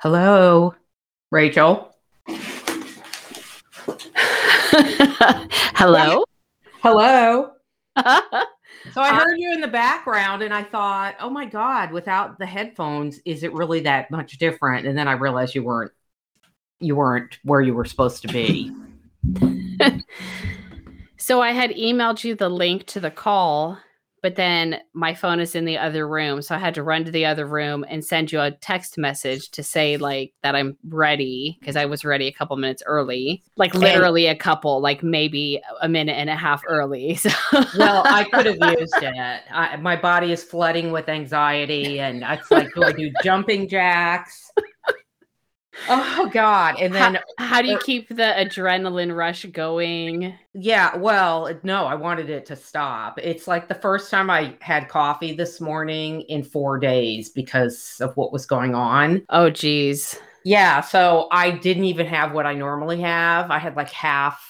Hello, Rachel. Hello. Hello. So I uh, heard you in the background and I thought, oh my God, without the headphones, is it really that much different? And then I realized you weren't you weren't where you were supposed to be. so I had emailed you the link to the call but then my phone is in the other room so i had to run to the other room and send you a text message to say like that i'm ready because i was ready a couple minutes early like literally a couple like maybe a minute and a half early so. well i could have used it I, my body is flooding with anxiety and it's like do i do jumping jacks Oh God! And then how, how, do you er keep the adrenaline rush going? Yeah, well, no, I wanted it to stop. It's like the first time I had coffee this morning in four days because of what was going on. Oh, geez. Yeah, so I didn't even have what I normally have. I had like half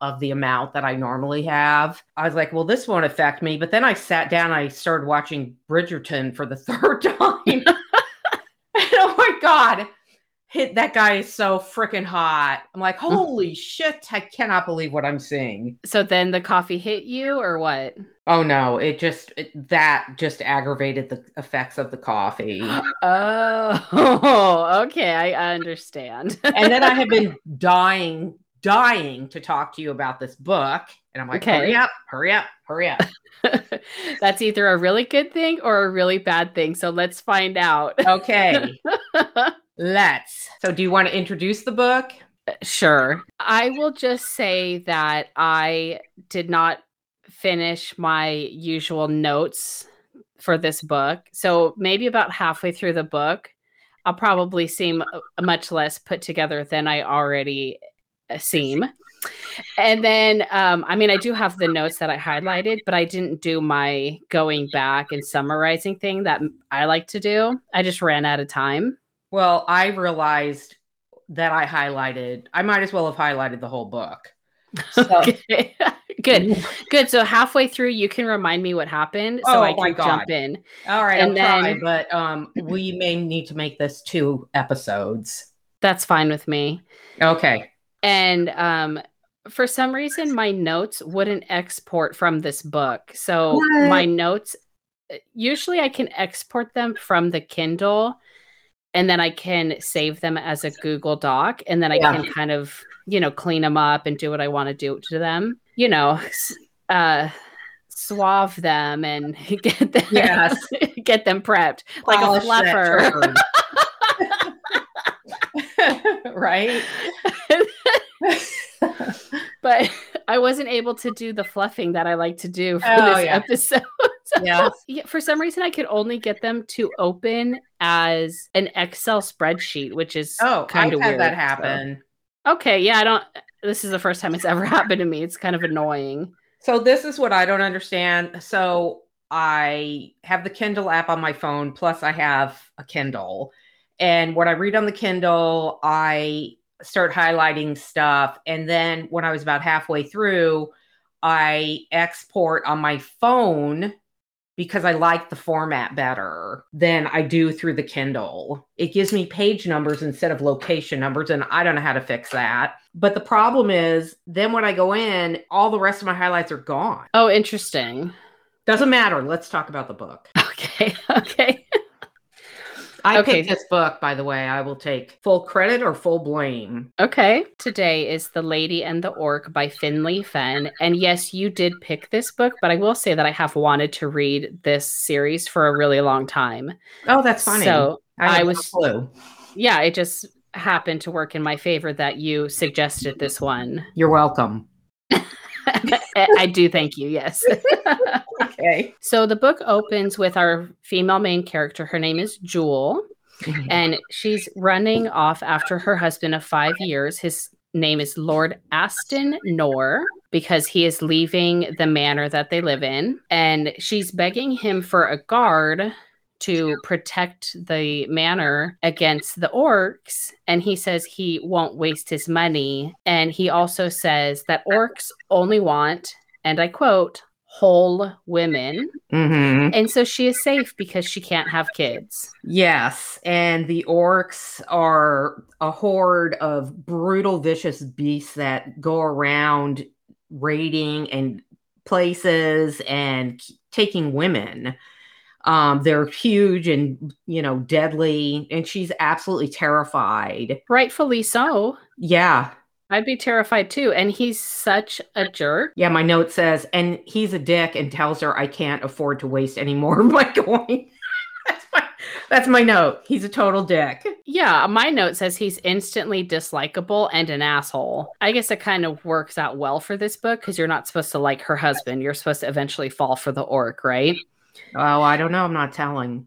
of the amount that I normally have. I was like, well, this won't affect me. But then I sat down, I started watching Bridgerton for the third time. and oh my God hit that guy is so freaking hot. I'm like, mm. holy shit, I cannot believe what I'm seeing. So then the coffee hit you or what? Oh no, it just it, that just aggravated the effects of the coffee. oh, okay, I understand. and then I have been dying dying to talk to you about this book and I'm like, okay. hurry up, hurry up, hurry up. That's either a really good thing or a really bad thing. So let's find out. Okay. Let's. So, do you want to introduce the book? Sure. I will just say that I did not finish my usual notes for this book. So, maybe about halfway through the book, I'll probably seem much less put together than I already uh, seem. And then, um, I mean, I do have the notes that I highlighted, but I didn't do my going back and summarizing thing that I like to do. I just ran out of time. Well, I realized that I highlighted, I might as well have highlighted the whole book. So. Okay. Good. Good. So halfway through, you can remind me what happened so oh, I can jump in. All right. And I'll then, try, but um, we may need to make this two episodes. That's fine with me. Okay. And um, for some reason, my notes wouldn't export from this book. So what? my notes, usually I can export them from the Kindle and then I can save them as a Google Doc, and then I yeah. can kind of you know clean them up and do what I want to do to them. You know, uh, suave them and get them yes. get them prepped like a fluffer. right? but I wasn't able to do the fluffing that I like to do for oh, this yeah. episode. yeah. For some reason, I could only get them to open as an Excel spreadsheet, which is oh, kind of weird. that happen. So. Okay, yeah, I don't. This is the first time it's ever happened to me. It's kind of annoying. So this is what I don't understand. So I have the Kindle app on my phone, plus I have a Kindle. And when I read on the Kindle, I start highlighting stuff. And then when I was about halfway through, I export on my phone because I like the format better than I do through the Kindle. It gives me page numbers instead of location numbers, and I don't know how to fix that. But the problem is, then when I go in, all the rest of my highlights are gone. Oh, interesting. Doesn't matter. Let's talk about the book. Okay. Okay. I Okay. picked this book, by the way. I will take full credit or full blame. Okay. Today is The Lady and the Orc by Finley Fenn. And yes, you did pick this book, but I will say that I have wanted to read this series for a really long time. Oh, that's funny. So I, I was was- clue. yeah, it just happened to work in my favor that you suggested this one. You're welcome. I do thank you, yes. Okay. so the book opens with our female main character. Her name is Jewel. Mm-hmm. and she's running off after her husband of five years. His name is Lord Aston Nor because he is leaving the manor that they live in, and she's begging him for a guard to protect the manor against the orcs and he says he won't waste his money and he also says that orcs only want and i quote whole women Mhm. and so she is safe because she can't have kids Yes, and the orcs are a horde of brutal, vicious beasts that go around raiding and places and taking women. Um, they're huge and you know deadly, and she's absolutely terrified. rightfully so Yeah, I'd be terrified too. And he's such a jerk. yeah. My note says, and he's a dick and tells her I can't afford to waste any more of my coin. that's my that's my note. He's a total dick. Yeah, my note says he's instantly dislikable and an asshole. I guess it kind of works out well for this book because you're not supposed to like her husband. You're supposed to eventually fall for the orc, right? Oh, I don't know. I'm not telling.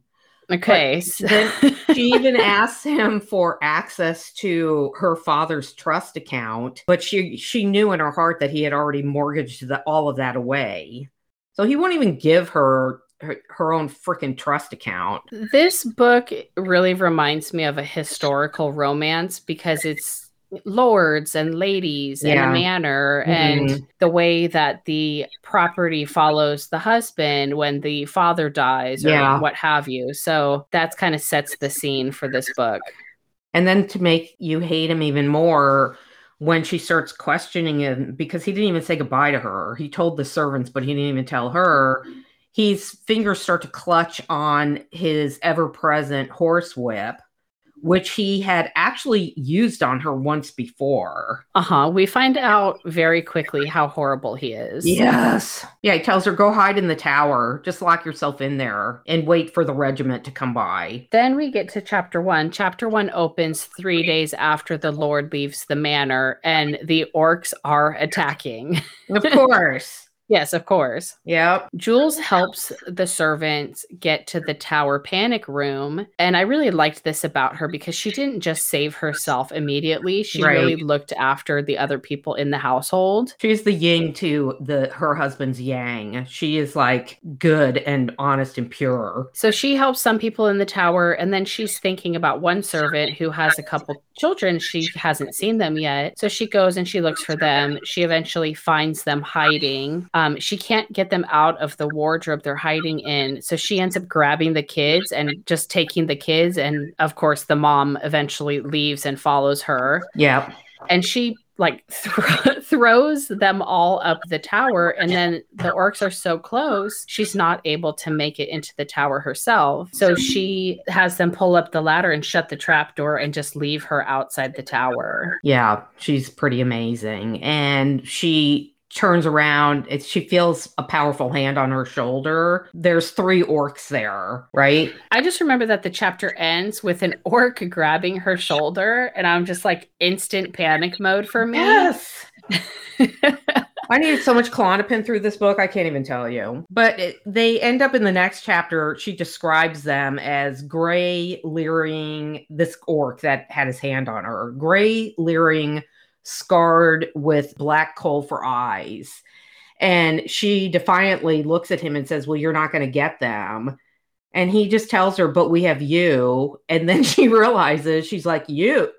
Okay. then She even asks him for access to her father's trust account, but she she knew in her heart that he had already mortgaged the, all of that away. So he won't even give her her, her own freaking trust account. this book really reminds me of a historical romance because it's lords and ladies and Yeah. a manor and the way that the property follows the husband when the father dies or Yeah. what have you so that's kind of sets the scene for this book And then to make you hate him even more when she starts questioning him because he didn't even say goodbye to her. He told the servants, but he didn't even tell her. His fingers start to clutch on his ever present horsewhip, which he had actually used on her once before. uh-huh we find out very quickly how horrible he is Yes. Yeah, he tells her, go hide in the tower. Just lock yourself in there and wait for the regiment to come by. Then we get to chapter one. Chapter one opens three days after the Lord leaves the manor, and the orcs are attacking. Of course. yes, of course. yep. Jules helps the servants get to the tower panic room. And I really liked this about her because she didn't just save herself immediately. She Right. really looked after the other people in the household. She's the yin to the her husband's yang. She is like good and honest and pure. So she helps some people in the tower, and then she's thinking about one servant who has a couple children. She hasn't seen them yet. So she goes and she looks for them. She eventually finds them hiding. Um, Um, she can't get them out of the wardrobe they're hiding in. So she ends up grabbing the kids and just taking the kids. And of course, the mom eventually leaves and follows her Yeah. and she like thro- throws them all up the tower and then the orcs are so close she's not able to make it into the tower herself so she has them pull up the ladder and shut the trap door and just leave her outside the tower Yeah, she's pretty amazing. And she turns around, it, she feels a powerful hand on her shoulder. There's three orcs there, right? i just remember that the chapter ends with an orc grabbing her shoulder and i'm just like instant panic mode for me Yes. I needed so much Klonopin through this book, I can't even tell you. But it, they end up in the next chapter. She describes them as gray, leering, this orc that had his hand on her, gray, leering, scarred with black coal for eyes. And she defiantly looks at him and says, Well, you're not going to get them. And he just tells her, But we have you. And then she realizes she's like, You,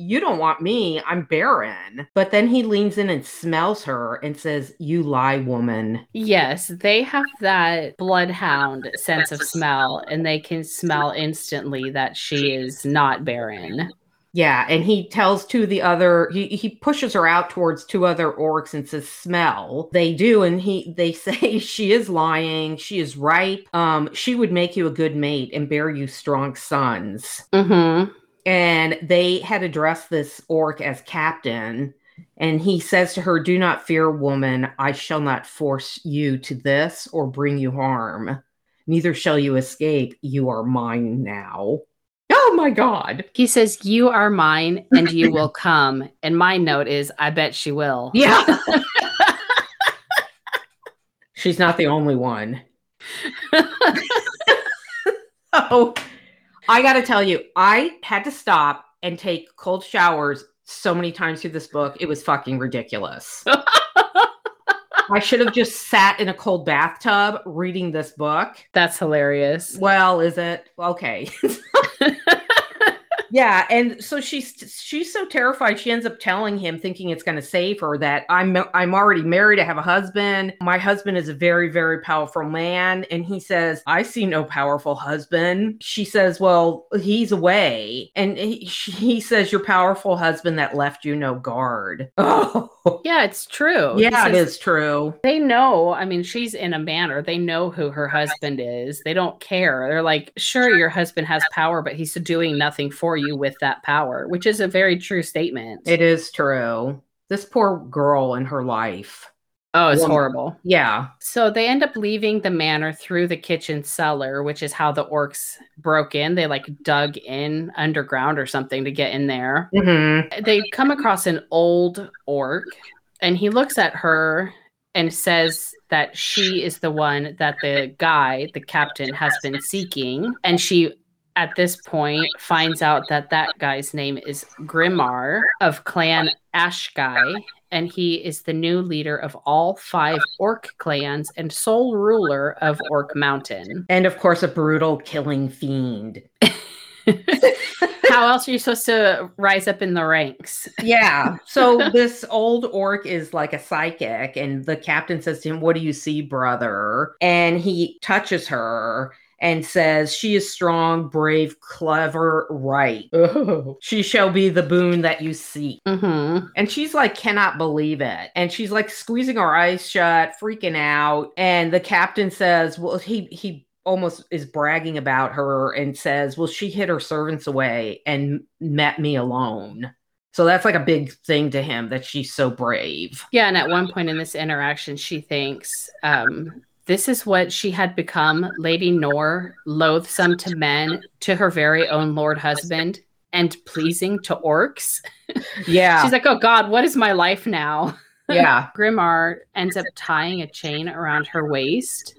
you don't want me. I'm barren. But then he leans in and smells her and says, You lie, woman. Yes, they have that bloodhound sense of smell, and they can smell instantly that she is not barren. Yeah, and he tells two of the other he, he pushes her out towards two other orcs and says, Smell. They do, and he they say she is lying, she is ripe. Um, she would make you a good mate and bear you strong sons. Mm-hmm. And they had addressed this orc as captain. And he says to her, Do not fear, woman. I shall not force you to this or bring you harm. Neither shall you escape. You are mine now. Oh my God. He says, You are mine and you will come. And my note is, I bet she will. Yeah. She's not the only one. oh, I got to tell you, I had to stop and take cold showers so many times through this book. It was fucking ridiculous. I should have just sat in a cold bathtub reading this book. That's hilarious. Well, is it? Okay. Yeah, and so she's she's so terrified she ends up telling him thinking it's going to save her that I'm I'm already married, I have a husband. My husband is a very very powerful man and he says, "I see no powerful husband." She says, "Well, he's away." And he, he says, "Your powerful husband that left you no guard." Oh. Yeah, it's true. Yeah, it is true. They know, I mean, she's in a manner They know who her husband is. They don't care. They're like, "Sure, your husband has power, but he's doing nothing for you with that power," which is a very true statement. It is true. This poor girl in her life. Oh, it's horrible. Yeah. So they end up leaving the manor through the kitchen cellar, which is how the orcs broke in. They like dug in underground or something to get in there. Mm-hmm. They come across an old orc, and he looks at her and says that she is the one that the guy, the captain, has been seeking. And she at this point finds out that that guy's name is Grimarr of Clan Ashgai, and he is the new leader of all five orc clans and sole ruler of Orc Mountain. And of course, a brutal killing fiend. How else are you supposed to rise up in the ranks? yeah. So this old orc is like a psychic, and the captain says to him, What do you see, brother? And he touches her and says, She is strong, brave, clever, right. Oh. She shall be the boon that you seek. Mm-hmm. And she's like, cannot believe it. And she's like squeezing her eyes shut, freaking out. And the captain says, Well, he, he, almost is bragging about her and says, Well, she hid her servants away and met me alone. So that's like a big thing to him that she's so brave. Yeah. And at one point in this interaction, she thinks um, this is what she had become, Lady Nor, loathsome to men, to her very own lord husband, and pleasing to orcs. Yeah. She's like, oh God, what is my life now? Yeah. Grimarr ends up tying a chain around her waist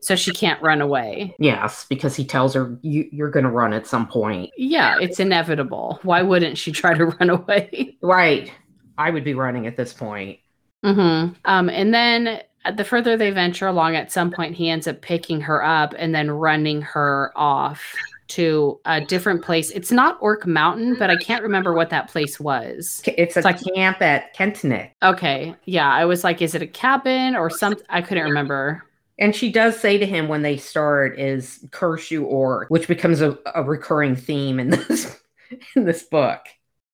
so she can't run away. Yes, because he tells her you, you're going to run at some point. Yeah, it's inevitable. Why wouldn't she try to run away? right. I would be running at this point. Mm-hmm. Um, and then Uh, the further they venture along, at some point he ends up picking her up and then running her off to a different place. It's not Orc Mountain, but I can't remember what that place was. It's a it's like, camp at Kentnick. Okay. Yeah. I was like, is it a cabin or something? I couldn't remember. And she does say to him when they start is curse you or which becomes a, a recurring theme in this in this book.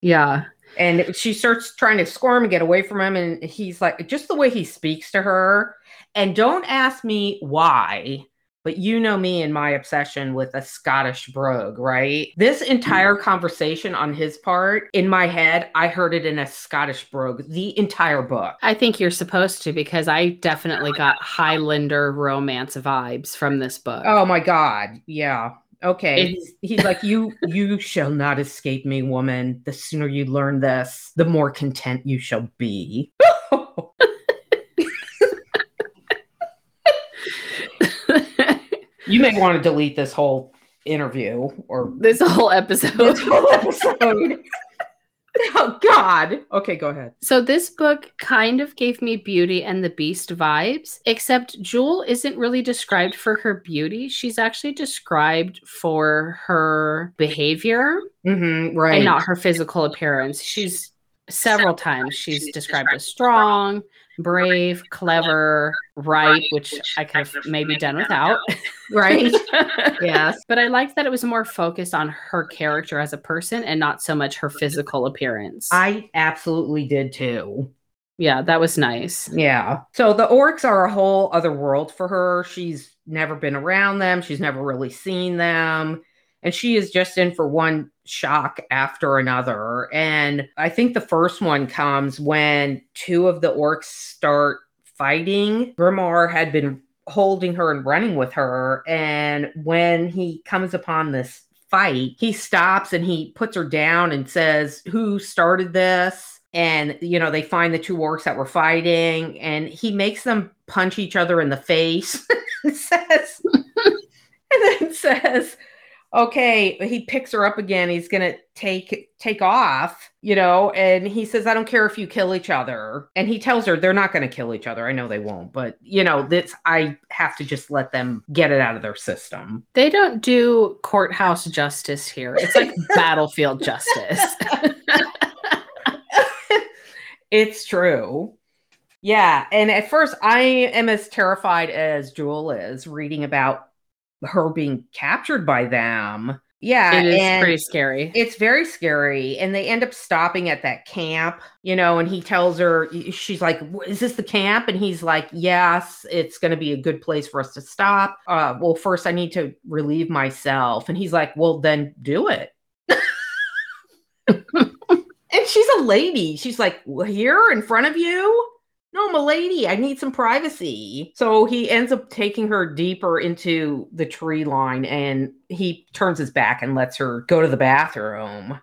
Yeah. And she starts trying to squirm and get away from him. And he's like, just the way he speaks to her. And don't ask me why, but you know me and my obsession with a Scottish brogue, right? This entire hmm. conversation on his part, in my head, I heard it in a Scottish brogue, the entire book. I think you're supposed to because I definitely got Highlander romance vibes from this book. Oh my God. Yeah. Okay. He's, he's like, you you shall not escape me, woman. The sooner you learn this, the more content you shall be. you may want to delete this whole interview or this whole episode. This whole episode. oh God. Okay, go ahead. So this book kind of gave me Beauty and the Beast vibes, except Jewel isn't really described for her beauty. She's actually described for her behavior, mm-hmm, right, and not her physical appearance. She's several times she's described as strong, brave, clever, right, which I could have maybe done without. Right. yes. But I liked that it was more focused on her character as a person and not so much her physical appearance. I absolutely did too. yeah, that was nice. Yeah. So the orcs are a whole other world for her. She's never been around them, she's never really seen them. And she is just in for one shock after another. And I think the first one comes when two of the orcs start fighting. Grimarr had been holding her and running with her. And when he comes upon this fight, he stops and he puts her down and says, Who started this? And, you know, they find the two orcs that were fighting and he makes them punch each other in the face. says, and then says, okay he picks her up again he's gonna take take off you know and he says i don't care if you kill each other and he tells her they're not gonna kill each other i know they won't but you know this i have to just let them get it out of their system They don't do courthouse justice here. It's like battlefield justice. it's true yeah and at first i am as terrified as jewel is reading about her being captured by them yeah it is pretty scary. It's very scary. And they end up stopping at that camp, you know, and he tells her, she's like, Is this the camp? And he's like, Yes, it's going to be a good place for us to stop. Uh, well, first, I need to relieve myself. And he's like, Well, then do it. and she's a lady. She's like, "Well, Here in front of you? No, I'm lady. I need some privacy. So he ends up taking her deeper into the tree line and he turns his back and lets her go to the bathroom.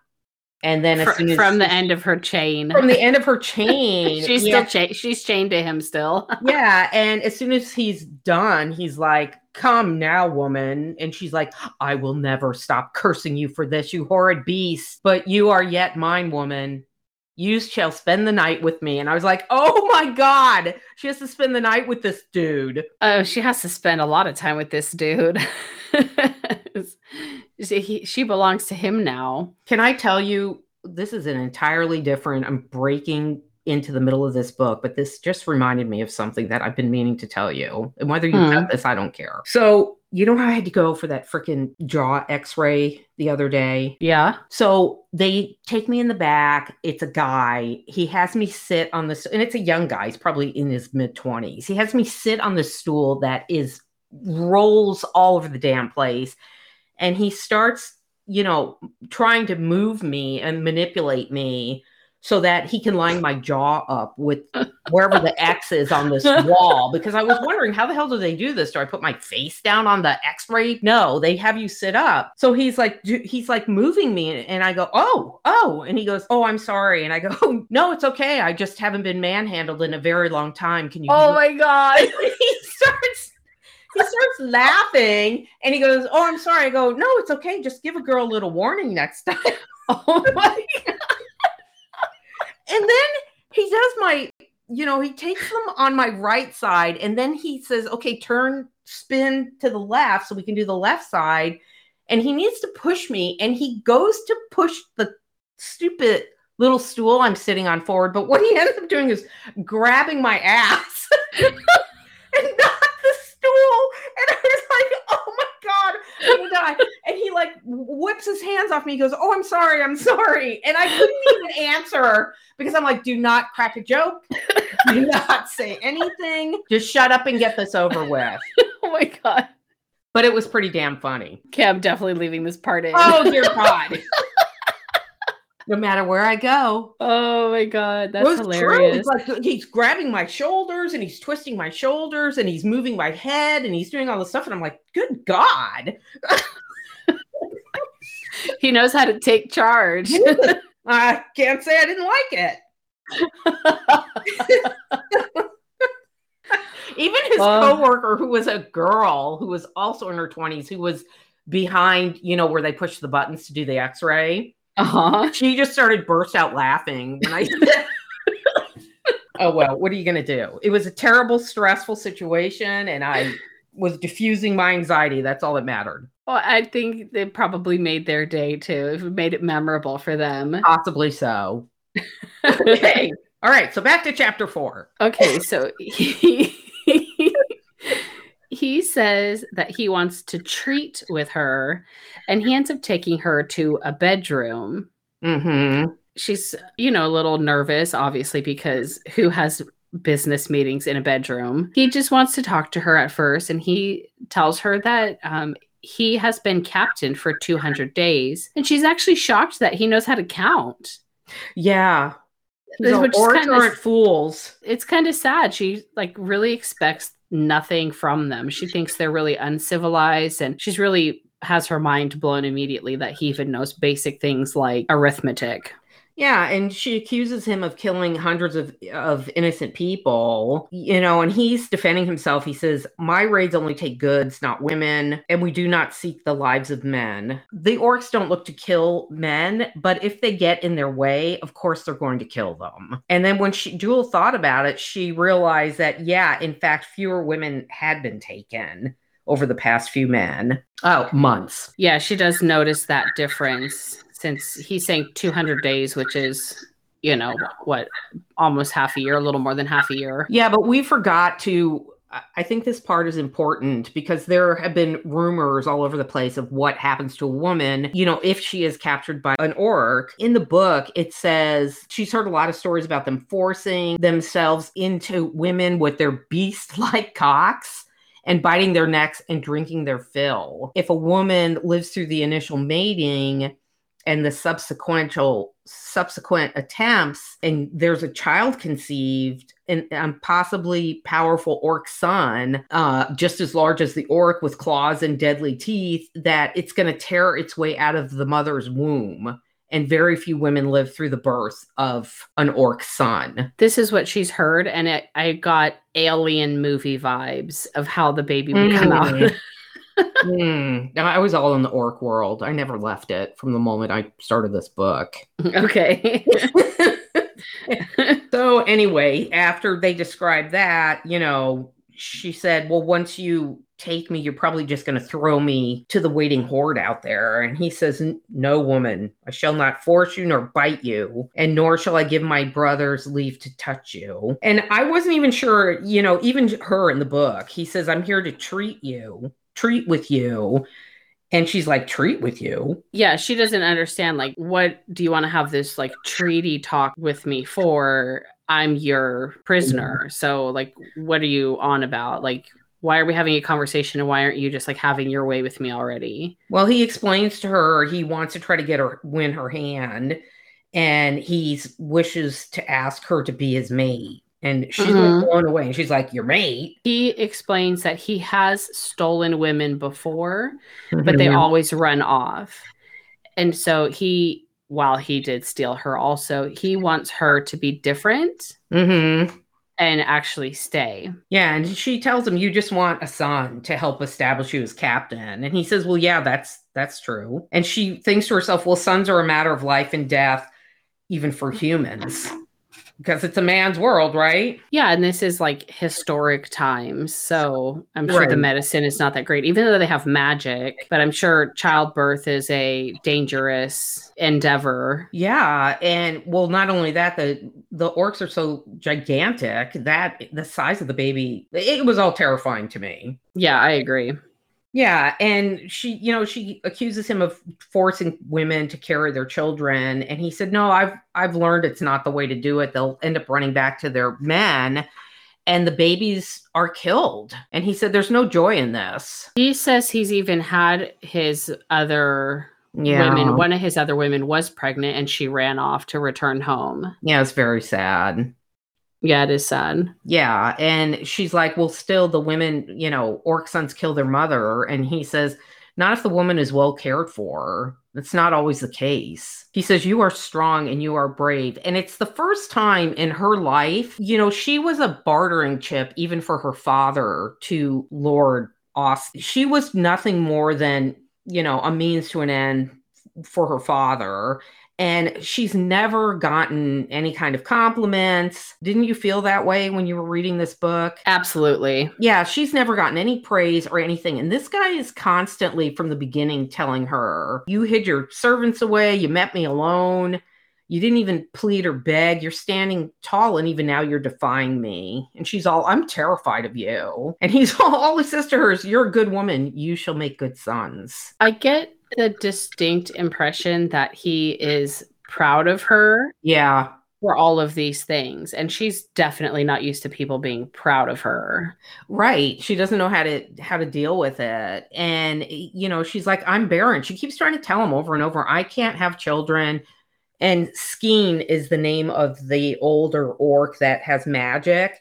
And then as Fr- soon as from the end of her chain. from the end of her chain, she's yeah, still cha- she's chained to him still. yeah. And as soon as he's done, he's like, Come now, woman. And she's like, I will never stop cursing you for this, you horrid beast. But you are yet mine, woman. You shall spend the night with me. And I was like, Oh my God. She has to spend the night with this dude. Oh, she has to spend a lot of time with this dude. she, he, she belongs to him now. Can I tell you, this is an entirely different, I'm breaking into the middle of this book, but this just reminded me of something that I've been meaning to tell you. And whether you Hmm. cut this, I don't care. So, you know how I had to go for that freaking jaw x ray the other day? Yeah. So they take me in the back. It's a guy. He has me sit on this, and it's a young guy. He's probably in his mid 20s. He has me sit on this stool that is rolls all over the damn place. And he starts, you know, trying to move me and manipulate me so that he can line my jaw up with wherever the X is on this wall. Because I was wondering, how the hell do they do this? Do I put my face down on the X-ray? No, they have you sit up. So he's like, he's like moving me, and I go, oh, oh, and he goes, oh, I'm sorry, and I go, oh, no, it's okay. I just haven't been manhandled in a very long time. Can you? Oh my god. he starts he starts laughing and he goes, Oh, I'm sorry. I go, No, it's okay. Just give a girl a little warning next time. Oh my And then he does my, you know, he takes them on my right side and then he says, Okay, turn, spin to the left so we can do the left side. And he needs to push me and he goes to push the stupid little stool I'm sitting on forward. But what he ends up doing is grabbing my ass and not the stool. And I was like, oh my God, I'm gonna die. And he like whips his hands off me. He goes, Oh, I'm sorry, I'm sorry. And I couldn't even answer because I'm like, do not crack a joke, do not say anything, just shut up and get this over with. oh my god. But it was pretty damn funny. Okay, I'm definitely leaving this part in. Oh dear God. No matter where I go, Oh my god, that's hilarious. Like he's grabbing my shoulders and he's twisting my shoulders and he's moving my head and he's doing all this stuff. And I'm like, good God. He knows how to take charge. I can't say I didn't like it. Even his coworker, who was a girl who was also in her 20s, who was behind, you know, where they push the buttons to do the x ray, uh-huh. she just started burst out laughing when I Oh, well, what are you going to do? It was a terrible, stressful situation, and I was diffusing my anxiety. That's all that mattered. Well, I think they probably made their day too. It made it memorable for them. Possibly so. okay. All right, so back to chapter four. Okay, so he he says that he wants to treat with her, and he ends up taking her to a bedroom. Mm-hmm. She's, you know, a little nervous, obviously, because who has business meetings in a bedroom? He just wants to talk to her at first, and he tells her that um, he has been captain for 200 days, and she's actually shocked that he knows how to count. Yeah. Which orcs kinda- aren't fools. it's kind of sad. She like really expects nothing from them. She thinks they're really uncivilized and she's really has her mind blown immediately that he even knows basic things like arithmetic. Yeah, and she accuses him of killing hundreds of of innocent people, you know, and he's defending himself. He says, "My raids only take goods, not women, and we do not seek the lives of men. The orcs don't look to kill men, but if they get in their way, of course they're going to kill them." And then when she Jewel thought about it, she realized that yeah, in fact, fewer women had been taken over the past few men. Oh, months. Yeah, she does notice that difference since he's saying 200 days, which is, you know, what, almost half a year, a little more than half a year. Yeah, but we forgot to. I- think this part is important because there have been rumors all over the place of what happens to a woman, you know, if she is captured by an orc. In the book, it says she's heard a lot of stories about them forcing themselves into women with their beast like cocks and biting their necks and drinking their fill. If a woman lives through the initial mating, and the subsequent subsequent attempts and there's a child conceived and, and possibly powerful orc son uh, just as large as the orc with claws and deadly teeth that it's going to tear its way out of the mother's womb. And very few women live through the birth of an orc son. This is what she's heard, and it, I got alien movie vibes of how the baby would come out. Mm. Now, i was all in the orc world i never left it from the moment i started this book okay. so anyway, after they described that, you know, she said, "Well, once you take me, you're probably just going to throw me to the waiting horde out there." And he says, "No, woman, I shall not force you nor bite you, and nor shall I give my brothers leave to touch you." And I wasn't even sure, you know, even her in the book, he says, "I'm here to treat you, treat with you." And she's like, treat with you. yeah, she doesn't understand. Like, what do you want to have this like treaty talk with me for? I'm your prisoner. Mm-hmm. So, like, what are you on about? Like, why are we having a conversation and why aren't you just like having your way with me already? Well, he explains to her he wants to try to get her win her hand, and he wishes to ask her to be his mate. And she's Mhm. blown away. And she's like, "Your mate?" He explains that he has stolen women before, but they Mhm. always run off. And so he, while he did steal her, also, he wants her to be different Mhm. and actually stay. Yeah, and she tells him, "You just want a son to help establish you as captain." And he says, "Well, yeah, that's that's true." And she thinks to herself, "Well, sons are a matter of life and death, even for humans, because it's a man's world, right?" Yeah, and this is like historic times. So I'm sure the medicine is not that great, even though they have magic. But I'm sure childbirth is a dangerous endeavor. Yeah, and well, not only that, the the orcs are so gigantic that the size of the baby, it was all terrifying to me. Yeah, I agree. Yeah, and she, you know, she accuses him of forcing women to carry their children, and he said, "No, I've I've learned it's not the way to do it. They'll end up running back to their men." And the babies are killed. And he said, There's no joy in this. He says he's even had his other Yeah. women, one of his other women was pregnant and she ran off to return home. Yeah, it's very sad. Yeah, it is sad. Yeah. And she's like, well, still, the women, you know, orc sons kill their mother. And he says, not if the woman is well cared for. That's not always the case. He says, you are strong and you are brave. And it's the first time in her life, you know, she was a bartering chip, even for her father to Lord Austin. She was nothing more than, you know, a means to an end for her father and she's never gotten any kind of compliments. Didn't you feel that way when you were reading this book? Absolutely. Yeah, she's never gotten any praise or anything. And this guy is constantly from the beginning telling her, You hid your servants away, you met me alone. You didn't even plead or beg. You're standing tall, and even now you're defying me. And she's all, I'm terrified of you. And he's all, all he says to her is, You're a good woman. You shall make good sons. I get the distinct impression that he is proud of her Yeah. for all of these things. And she's definitely not used to people being proud of her. Right. She doesn't know how to how to deal with it. And you know, she's like, I'm barren. She keeps trying to tell him over and over, I can't have children. And Skeen is the name of the older orc that has magic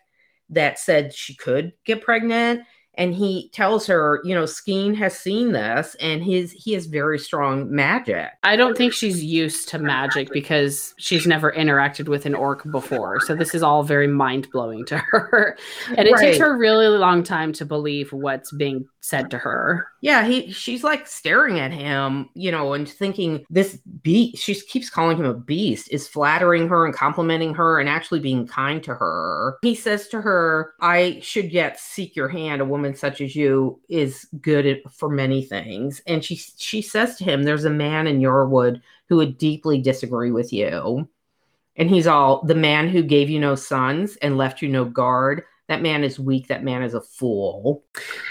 that said she could get pregnant. And he tells her, you know, Skeen has seen this and his he has very strong magic. I don't think she's used to magic because she's never interacted with an orc before. So this is all very mind blowing to her. And it takes her a really long time to believe what's being said to her. Yeah, he she's like staring at him, you know, and thinking this beast she keeps calling him a beast is flattering her and complimenting her and actually being kind to her. He says to her, I should yet seek your hand. A woman such as you is good at, for many things. And she she says to him, There's a man in your wood who would deeply disagree with you. And he's all the man who gave you no sons and left you no guard. That man is weak. That man is a fool.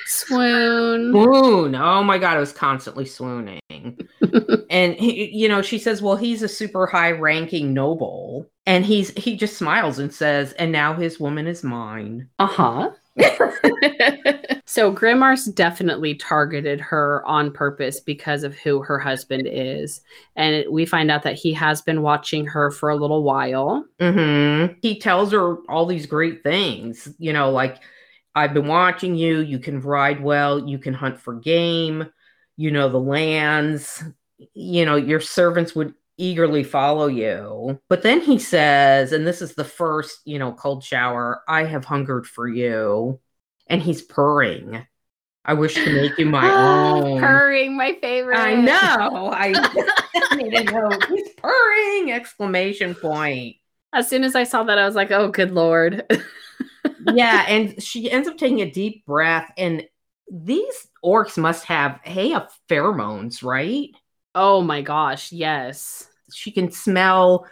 Swoon. Swoon. Oh my God, I was constantly swooning. and he, you know, she says, "Well, he's a super high-ranking noble." And he's he just smiles and says, "And now his woman is mine." Uh huh. so Grimarr's definitely targeted her on purpose because of who her husband is. And we find out that he has been watching her for a little while. hmm He tells her all these great things, you know, like I've been watching you. You can ride well. You can hunt for game. You know the lands. You know your servants would eagerly follow you. But then he says, and this is the first, you know, cold shower. I have hungered for you, and he's purring. I wish to make you my own. Purring, my favorite. I know. I a note. He's purring! Exclamation point. As soon as I saw that, I was like, oh, good lord. yeah, and she ends up taking a deep breath, and these orcs must have hey of pheromones, right? Oh my gosh, yes. She can smell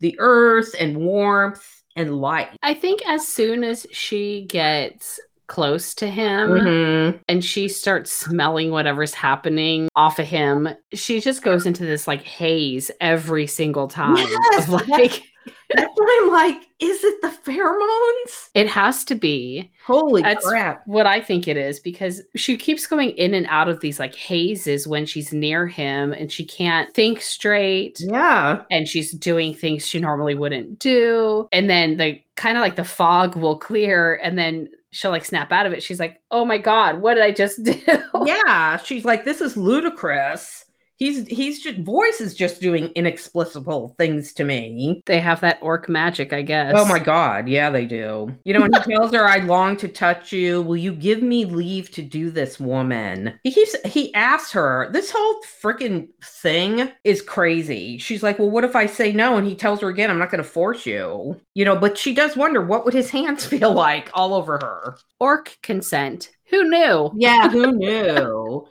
the earth and warmth and light. I think as soon as she gets close to him Mhm. and she starts smelling whatever's happening off of him, she just goes into this like haze every single time. Yes, of like, That's why I'm like, is it the pheromones? it has to be Holy That's- crap! what I think it is because she keeps going in and out of these like hazes when she's near him and she can't think straight. Yeah, and she's doing things she normally wouldn't do. And then the kind of like the fog will clear and then she'll like snap out of it. She's like, oh my God, what did I just do? yeah. She's like, this is ludicrous. He's he's just voice is just doing inexplicable things to me. They have that orc magic, I guess. Oh my god, yeah, they do. You know, and he tells her, I long to touch you. Will you give me leave to do this, woman? He keeps he asks her, this whole freaking thing is crazy. She's like, Well, what if I say no? And he tells her again, I'm not gonna force you. You know, but she does wonder what would his hands feel like all over her. Orc consent. Who knew? Yeah, who knew?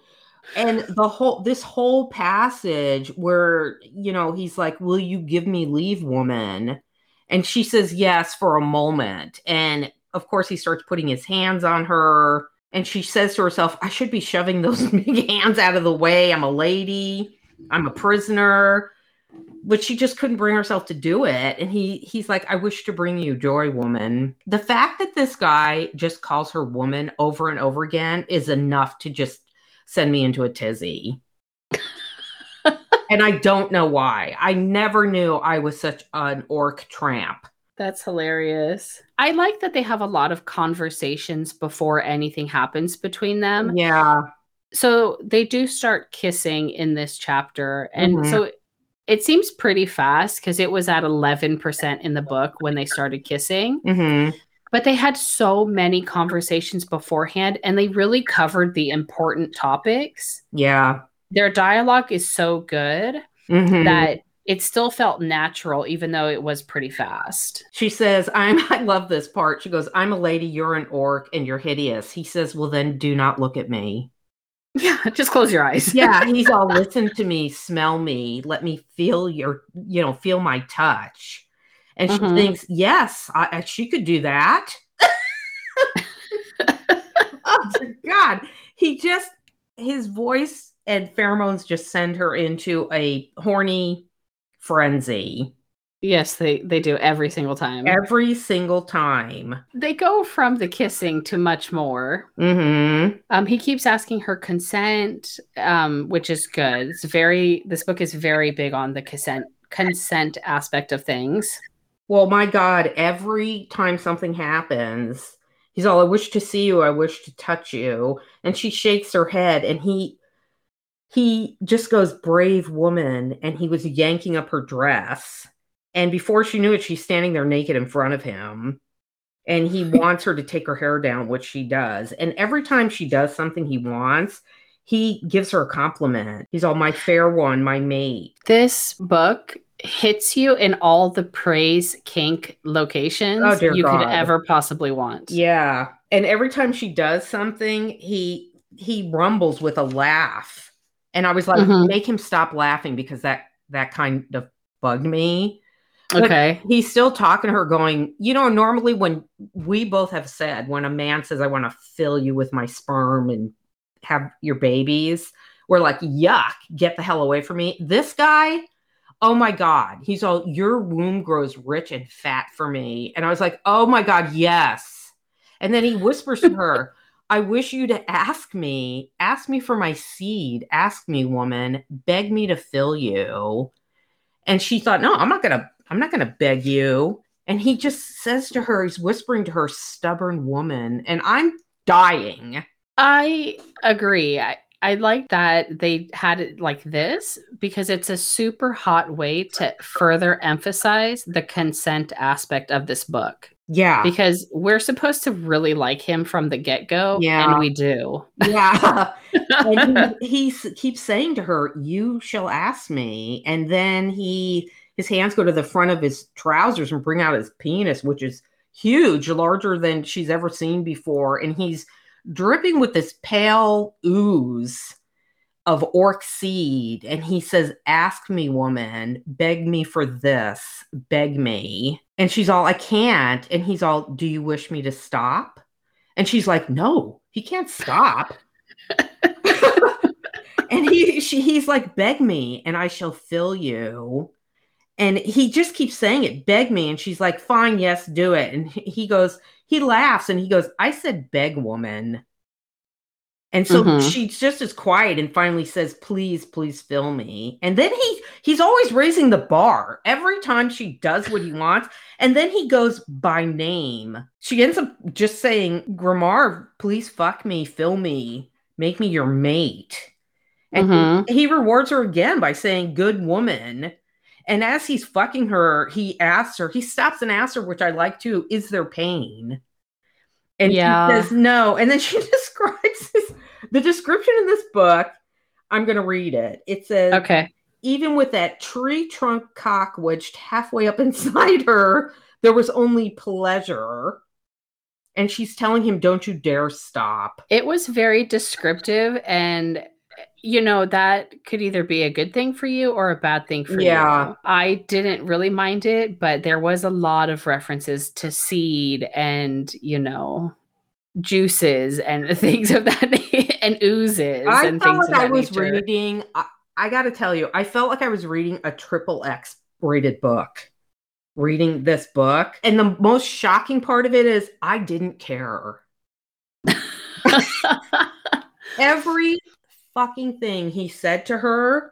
And the whole this whole passage where you know he's like will you give me leave woman? And she says yes for a moment. And of course he starts putting his hands on her. And she says to herself i should be shoving those big hands out of the way. I'm a lady. I'm a prisoner. But she just couldn't bring herself to do it. And he he's like i wish to bring you joy woman. The fact that this guy just calls her woman over and over again is enough to just send me into a tizzy and i don't know why i never knew i was such an orc tramp That's hilarious. I like that they have a lot of conversations before anything happens between them. yeah So they do start kissing in this chapter. And Mhm. so it seems pretty fast because it was at 11% in the book when they started kissing. hmm But they had so many conversations beforehand and they really covered the important topics. yeah Their dialogue is so good Mhm. that it still felt natural, even though it was pretty fast. She says, I'm I love this part. She goes, I'm a lady, you're an orc, and you're hideous. He says, Well then do not look at me. Yeah, just close your eyes. yeah, he's all listen to me, smell me, let me feel your, you know, feel my touch. And she Mhm. thinks, yes, I, she could do that. oh dear God, he just his voice and pheromones just send her into a horny frenzy yes, they they do every single time. every single time. they go from the kissing to much more. Mm-hmm. Um, he keeps asking her consent, um, which is good. It's very. This book is very big on the consent consent aspect of things. Well, my God, every time something happens, he's all, I wish to see you, I wish to touch you. And she shakes her head and he he just goes, brave woman, and he was yanking up her dress. And before she knew it, she's standing there naked in front of him. And he wants her to take her hair down, which she does. And every time she does something he wants, he gives her a compliment. He's all my fair one, my mate. This book hits you in all the praise kink locations Oh, you could ever possibly want. Yeah. And every time she does something, he he rumbles with a laugh. And I was like, Mhm. make him stop laughing because that that kind of bugged me. But Okay. He's still talking to her, going, you know, normally when we both have said, when a man says, I want to fill you with my sperm and have your babies, we're like, yuck, get the hell away from me. This guy, oh my God, he's all, your womb grows rich and fat for me. And I was like, oh my God, yes. And then he whispers to her, I wish you to ask me, ask me for my seed, ask me, woman, beg me to fill you. And she thought, no, I'm not gonna, I'm not gonna beg you. And he just says to her, he's whispering to her, stubborn woman, and I'm dying. I agree. I, I like that they had it like this because it's a super hot way to further emphasize the consent aspect of this book. Yeah. Because we're supposed to really like him from the get go, Yeah. and we do. Yeah. and he, he keeps saying to her, You shall ask me. And then he, his hands go to the front of his trousers and bring out his penis, which is huge, larger than she's ever seen before. And he's dripping with this pale ooze of orc seed. And he says, Ask me, woman, beg me for this, beg me. And she's all, I can't. And he's all, Do you wish me to stop? And she's like, No, he can't stop. and he she, he's like, Beg me, and I shall fill you. And he just keeps saying it, beg me. And she's like, Fine, yes, do it. And he goes, he laughs and he goes, I said beg woman. And so Mhm. she's just as quiet and finally says, Please, please fill me. And then he he's always raising the bar every time she does what he wants. And then he goes by name. She ends up just saying, Grimarr, please fuck me, fill me, make me your mate. And he- Mhm. he, rewards her again by saying, Good woman. And as he's fucking her, he asks her, he stops and asks her, which I like too, is there pain? And Yeah. she says no. And then she describes this, the description in this book. I'm going to read it. It says, Okay. even with that tree trunk cock wedged halfway up inside her, there was only pleasure. And she's telling him, Don't you dare stop. It was very descriptive and you know that could either be a good thing for you or a bad thing for you. Yeah. you. I didn't really mind it, but there was a lot of references to seed and, you know, juices and things of that and oozes I and felt things like I was nature. reading, I, I got to tell you, I felt like I was reading a triple X rated book. Reading this book. And the most shocking part of it is I didn't care. Every fucking thing he said to her,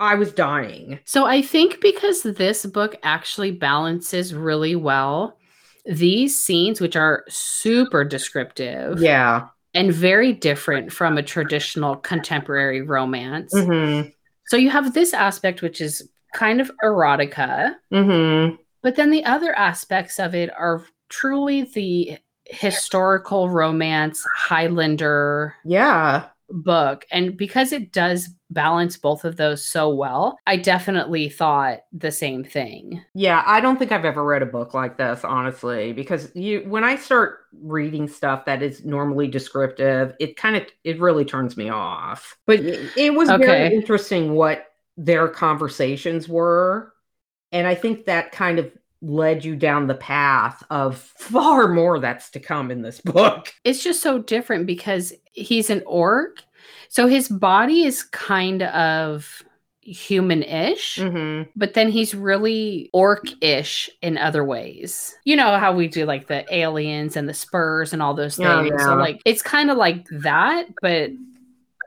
I was dying. So I think because this book actually balances really well these scenes, which are super descriptive Yeah. and very different from a traditional contemporary romance. Mm-hmm. So you have this aspect, which is kind of erotica, Mm-hmm. but then the other aspects of it are truly the historical romance, Highlander, Yeah. Book. And because it does balance both of those so well, I definitely thought the same thing. Yeah, I don't think I've ever read a book like this, honestly, because you when I start reading stuff that is normally descriptive, it kind of it really turns me off. But it, was Okay. very interesting what their conversations were. And I think that kind of led you down the path of far more that's to come in this book. It's just so different because he's an orc. So his body is kind of human-ish. Mm-hmm. but then he's really orc-ish in other ways. You know how we do like the aliens and the spurs and all those things. Oh, yeah. So like it's kind of like that, but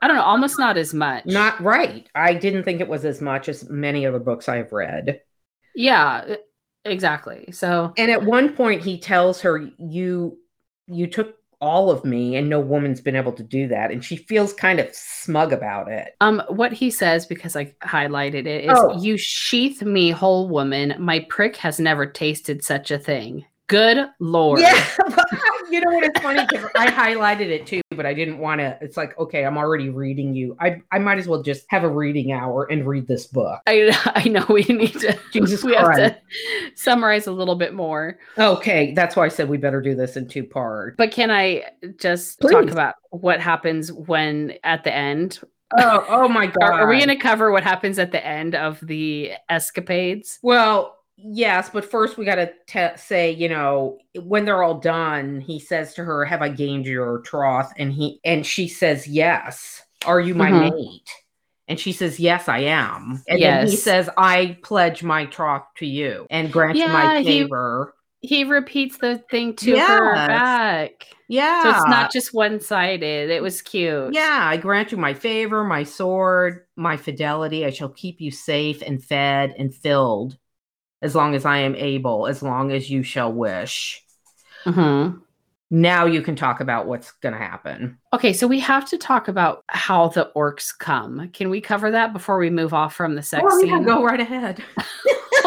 I don't know, almost not as much. Not right. I didn't think it was as much as many other books I've read. yeah, exactly. So And at one point he tells her, You you took all of me and no woman's been able to do that. And she feels kind of smug about it. um what he says because I highlighted it is Oh. you sheath me whole woman, my prick has never tasted such a thing. Good lord. Yeah. you know what? It's funny because I highlighted it too, but I didn't want to. It's like, okay, I'm already reading you. I, I might as well just have a reading hour and read this book. I I know we need to Jesus we have to summarize a little bit more. Okay. That's why I said we better do this in two parts. But can I just talk about what happens when at the end? Oh, oh my God. Are, are we going to cover what happens at the end of the escapades? Well, yes, but first we got to te- say, you know, when they're all done, he says to her, "Have I gained your troth?" And he and she says, "Yes." Are you my Mhm. mate? And she says, "Yes, I am." And then he says, "I pledge my troth to you and grant Yeah, my favor." He repeats the thing to her back. Yeah. So it's not just one sided. It was cute. Yeah, I grant you my favor, my sword, my fidelity. I shall keep you safe and fed and filled as long as I am able, as long as you shall wish. Mhm. Now you can talk about what's going to happen. Okay, so we have to talk about how the orcs come. Can we cover that before we move off from the sex Oh, yeah, scene? go right ahead.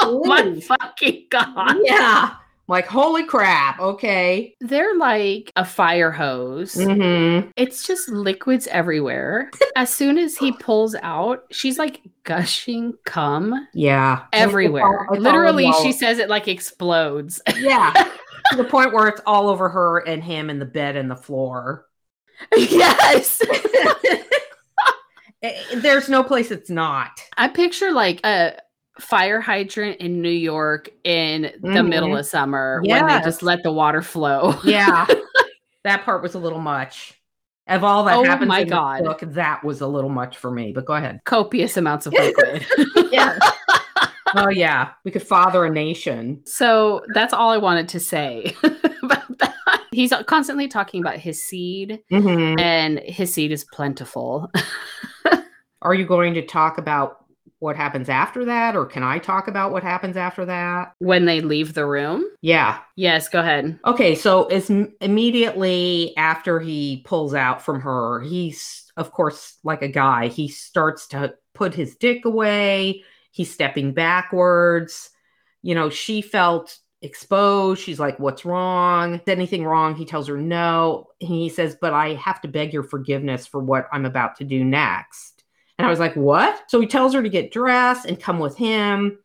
oh my fucking god. yeah. Like, holy crap. Okay. They're like a fire hose. Mm-hmm. It's just liquids everywhere. as soon as he pulls out, she's like gushing cum Yeah. everywhere. It's all- it's Literally, she says it like explodes. Yeah. to the point where it's all over her and him and the bed and the floor. yes. Eh, There's no place it's not. I picture like a fire hydrant in New York in the Mhm. middle of summer when they just let the water flow. Yeah. that part was a little much. Of all that happened. Oh happens my in the God. book, that was a little much for me. But go ahead. Copious amounts of liquid. Yeah. oh yeah, we could father a nation. so that's all I wanted to say about that. He's constantly talking about his seed, Mhm. and his seed is plentiful. Are you going to talk about what happens after that, or can I talk about what happens after that? when they leave the room. Yeah. Yes, go ahead. Okay. So it's m- immediately after he pulls out from her, he's of course like a guy. He starts to put his dick away. He's stepping backwards. You know, she felt exposed. She's like, What's wrong? Is anything wrong? He tells her no. He says, But I have to beg your forgiveness for what I'm about to do next. And I was like, What? So he tells her to get dressed and come with him.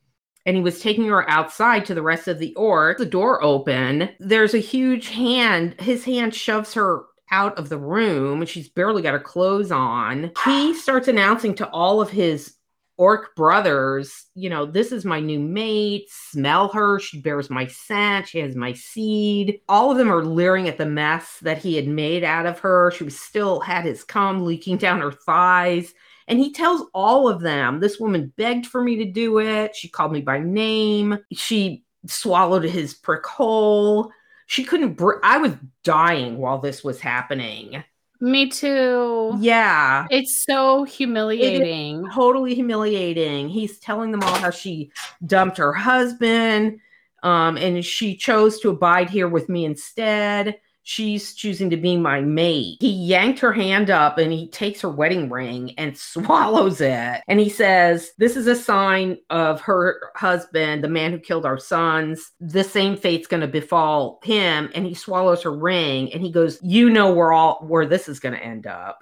And he was taking her outside to the rest of the orc. The door open. There's a huge hand. His hand shoves her out of the room and she's barely got her clothes on. He starts announcing to all of his orc brothers, you know, this is my new mate. Smell her. She bears my scent. She has my seed. All of them are leering at the mess that he had made out of her. She was still had his cum leaking down her thighs. And he tells all of them, this woman begged for me to do it. She called me by name. She swallowed his prick hole. She couldn't, br- I was dying while this was happening. Me too. Yeah. It's so humiliating. totally humiliating. He's telling them all how she dumped her husband, um, and she chose to abide here with me instead. She's choosing to be my mate. He yanked her hand up and he takes her wedding ring and swallows it. And he says, This is a sign of her husband, the man who killed our sons. The same fate's going to befall him. And he swallows her ring and he goes, You know where all where this is going to end up.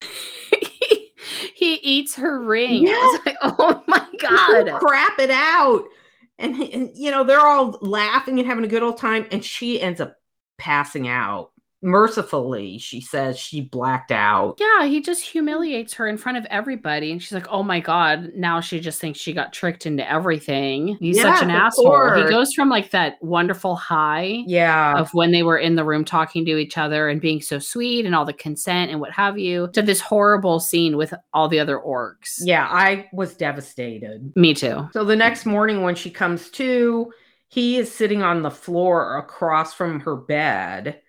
he eats her ring. Yeah. I was like, oh my god. crap it out. And, and, you know, they're all laughing and having a good old time. And she ends up passing out. Mercifully, she says she blacked out. Yeah, he just humiliates her in front of everybody. And she's like, oh my God. Now she just thinks she got tricked into everything. He's such an asshole. He goes from like that wonderful high Yeah. of when they were in the room talking to each other and being so sweet and all the consent and what have you to this horrible scene with all the other orcs. Yeah. I was devastated. Me too. So the next morning, when she comes to, he is sitting on the floor across from her bed,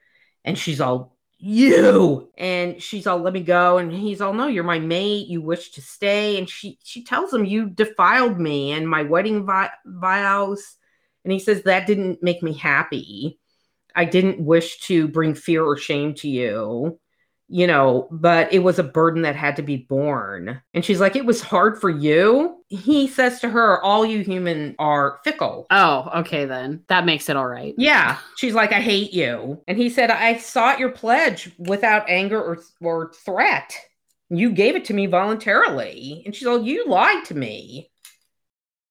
and she's all, You and she's all, Let me go. And he's all, No, you're my mate. You wish to stay. And she she tells him, You defiled me and my wedding vi- vows. And he says, That didn't make me happy. I didn't wish to bring fear or shame to you you know, but it was a burden that had to be borne. And she's like, It was hard for you. He says to her, All you human are fickle. Oh, okay then. That makes it all right. Yeah. She's like, I hate you. And he said, I sought your pledge without anger or, or threat. You gave it to me voluntarily. And she's all, You lied to me.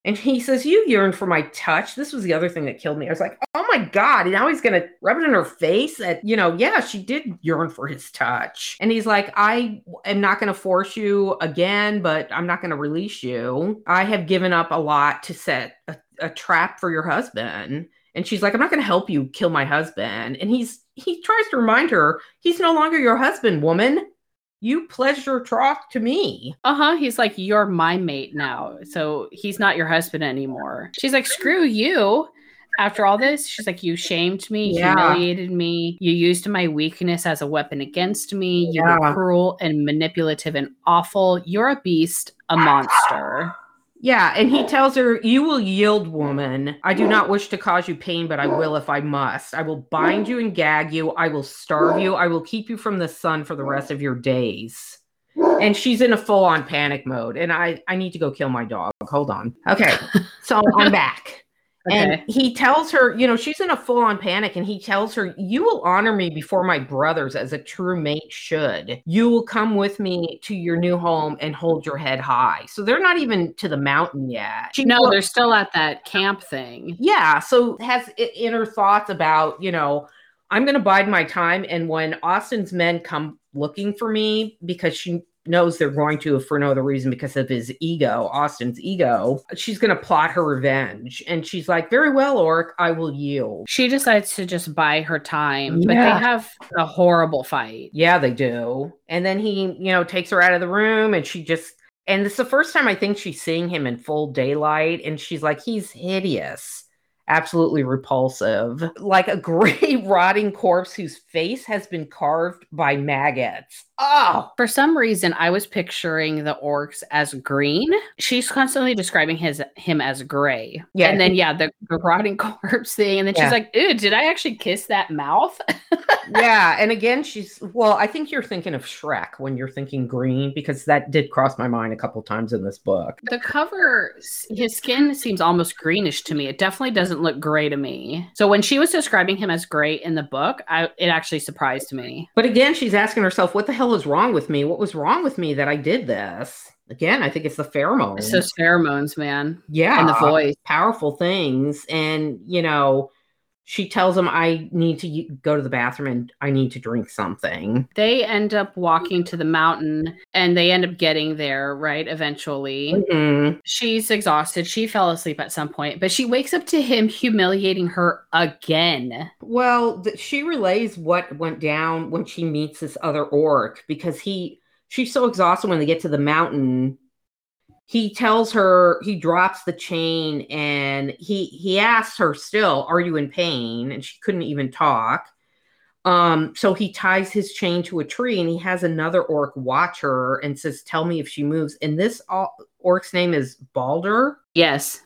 And he says, You yearn for my touch. This was the other thing that killed me. I was like, Oh my God. And now he's going to rub it in her face that, you know, yeah, she did yearn for his touch. And he's like, I am not going to force you again, but I'm not going to release you. I have given up a lot to set a, a trap for your husband. And she's like, I'm not going to help you kill my husband. And he's, he tries to remind her, he's no longer your husband, woman. You your troth to me. Uh huh. He's like, You're my mate now. So he's not your husband anymore. She's like, Screw you. After all this, she's like, You shamed me, Yeah. humiliated me. You used my weakness as a weapon against me. You Yeah. were cruel and manipulative and awful. You're a beast, a monster. Yeah, and he oh. tells her, You will yield, woman. I do not wish to cause you pain, but I oh. will if I must. I will bind you and gag you. I will starve you. I will keep you from the sun for the rest of your days. And she's in a full on panic mode. And I, I need to go kill my dog. Hold on. Okay. So I'm back. Okay. And he tells her, you know, she's in a full on panic, and he tells her, You will honor me before my brothers as a true mate should. You will come with me to your new home and hold your head high. So they're not even to the mountain yet. She no, they're still at that camp thing. yeah. So has inner thoughts about, you know, I'm going to bide my time. And when Austin's men come looking for me because she knows they're going to, for no other reason, because of his ego, Austin's ego, she's going to plot her revenge. And she's like, very well, Orc, I will yield. She decides to just buy her time, but they have a horrible fight. Yeah, they do. And then he, you know, takes her out of the room and she just, and it's the first time I think she's seeing him in full daylight. And she's like, he's hideous, absolutely repulsive, like a gray, rotting corpse whose face has been carved by maggots. Oh, For some reason, I was picturing the orcs as green. She's constantly describing his him as gray. Yeah. And then yeah, the, the rotting corpse thing. And then Yeah. she's like, "Ooh, did I actually kiss that mouth?" yeah. And again, she's, well, I think you're thinking of Shrek when you're thinking green, because that did cross my mind a couple times in this book. the cover, his skin seems almost greenish to me. It definitely doesn't look gray to me. So when she was describing him as gray in the book, I, it actually surprised me. But again, she's asking herself, what the hell is wrong with me? What was wrong with me that I did this? Again, I think it's the pheromones. It's those pheromones, man, yeah. and the voice. Powerful things. And, you know, she tells him, I need to go to the bathroom and I need to drink something. They end up walking to the mountain, and they end up getting there right eventually. Mhm. She's exhausted. She fell asleep at some point, but she wakes up to him humiliating her again. Well, th- she relays what went down when she meets this other orc because he, she's so exhausted when they get to the mountain. He tells her he drops the chain and he he asks her still, "Are you in pain?" And she couldn't even talk. Um, so he ties his chain to a tree and he has another orc watch her and says, "Tell me if she moves." And this orc's name is Balder. Yes.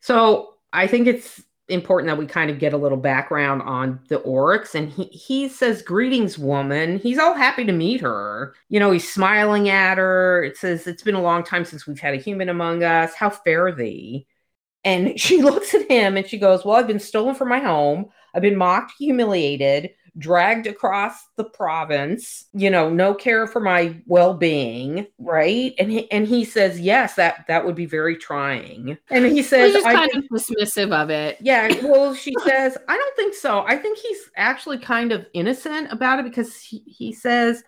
So I think it's important that we kind of get a little background on the orcs. And he, he says, Greetings, woman. He's all happy to meet her. You know, he's smiling at her. It says, It's been a long time since we've had a human among us. How fare thee? And she looks at him and she goes, Well, I've been stolen from my home. I've been mocked, humiliated, dragged across the province, you know, no care for my well-being, right? And he, and he says, "Yes, that that would be very trying." And he says, "I kind think- of dismissive of it. yeah, well, she says, I don't think so. I think he's actually kind of innocent about it because he, he says,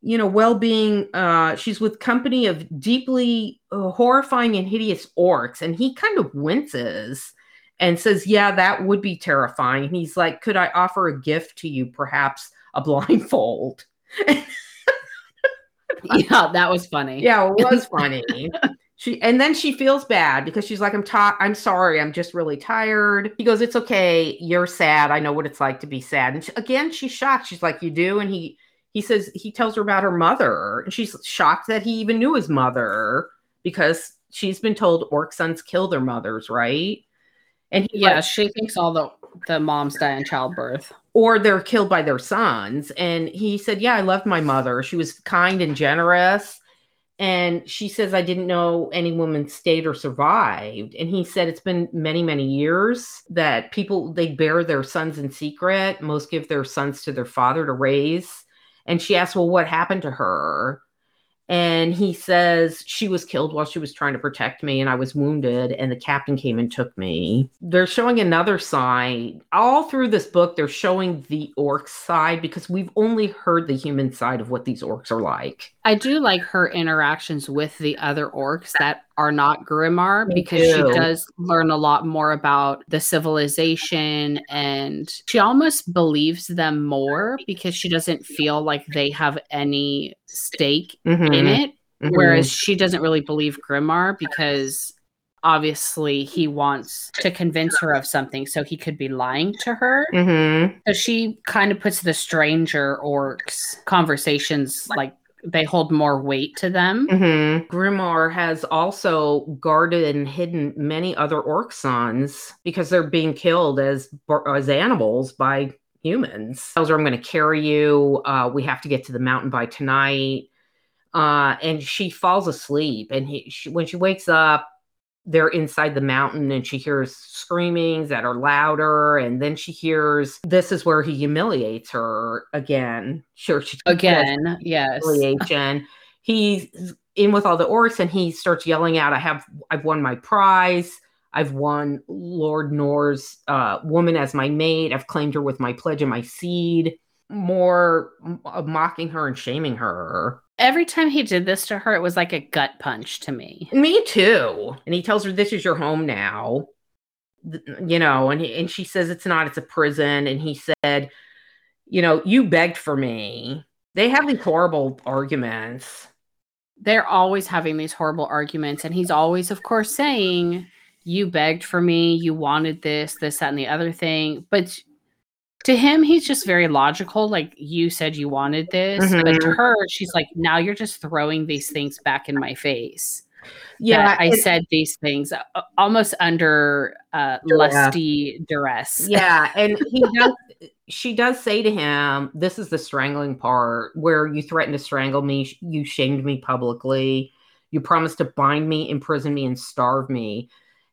you know, well being, uh, she's with company of deeply uh, horrifying and hideous orcs. And he kind of winces and says, Yeah, that would be terrifying. And he's like, Could I offer a gift to you, perhaps a blindfold? Yeah, that was funny. Yeah, it was funny. she and then she feels bad because she's like, I'm tired. I'm sorry. I'm just really tired. He goes, It's okay. You're sad. I know what it's like to be sad. And she, again, she's shocked. She's like, You do? And he he says he tells her about her mother, and she's shocked that he even knew his mother because she's been told orc sons kill their mothers, right? And he Yeah, she thinks all the the moms die in childbirth. or they're killed by their sons. And he said, Yeah, I loved my mother. She was kind and generous. And she says, I didn't know any woman stayed or survived. And he said, It's been many, many years that people they bear their sons in secret. Most give their sons to their father to raise. And she asked, Well, what happened to her? And he says, She was killed while she was trying to protect me, and I was wounded, and the captain came and took me. They're showing another side. All through this book, they're showing the orc side because we've only heard the human side of what these orcs are like. I do like her interactions with the other orcs that are not Grimarr Me because too. she does learn a lot more about the civilization and she almost believes them more because she doesn't feel like they have any stake in Mhm, it. mhm. Whereas she doesn't really believe Grimarr because obviously he wants to convince her of something so he could be lying to her. Mhm. So she kind of puts the stranger orcs conversations like they hold more weight to them. Mhm. Grimarr has also guarded and hidden many other Orcsons because they're being killed as as animals by humans. Tells her, "I'm going to carry you. Uh, we have to get to the mountain by tonight." Uh, and she falls asleep. And he, she, when she wakes up, they're inside the mountain, and she hears screamings that are louder. And then she hears this is where he humiliates her again. Sure, she Again, yes. humiliation. He's in with all the orcs and he starts yelling out, I have I've won my prize. I've won Lord Nor's uh, woman as my mate. I've claimed her with my pledge and my seed. More mocking her and shaming her. Every time he did this to her, it was like a gut punch to me. Me too. And he tells her, "This is your home now." You know, and he, and she says it's not. It's a prison. And he said, "You know, you begged for me." They have these horrible arguments. They're always having these horrible arguments, and he's always, of course, saying, You begged for me, you wanted this, this, that, and the other thing. But to him, he's just very logical. Like, you said you wanted this. But to Mhm. her, she's like, Now you're just throwing these things back in my face. Yeah, I said these things uh, almost under uh, Duress. lusty duress. yeah and he does she does say to him this is the strangling part where you threatened to strangle me you shamed me publicly you promised to bind me imprison me and starve me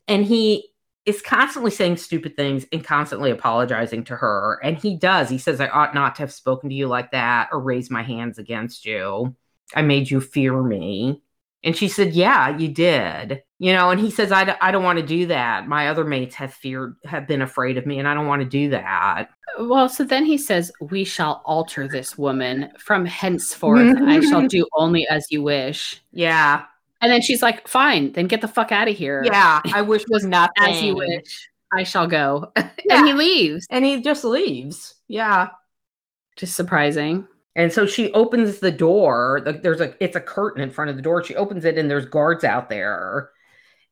and he is constantly saying stupid things and constantly apologizing to her and he does he says i ought not to have spoken to you like that or raised my hands against you i made you fear me and she said, Yeah, you did. You know, and he says, I, d- I don't want to do that. My other mates have feared, have been afraid of me, and I don't want to do that. Well, so then he says, We shall alter this woman. From henceforth, I shall do only as you wish. Yeah. And then she's like, Fine, then get the fuck out of here. Yeah. I wish was nothing. As you wish. I shall go. Yeah. and he leaves. And he just leaves. Yeah. Just surprising. And so she opens the door. There's a it's a curtain in front of the door. She opens it and there's guards out there.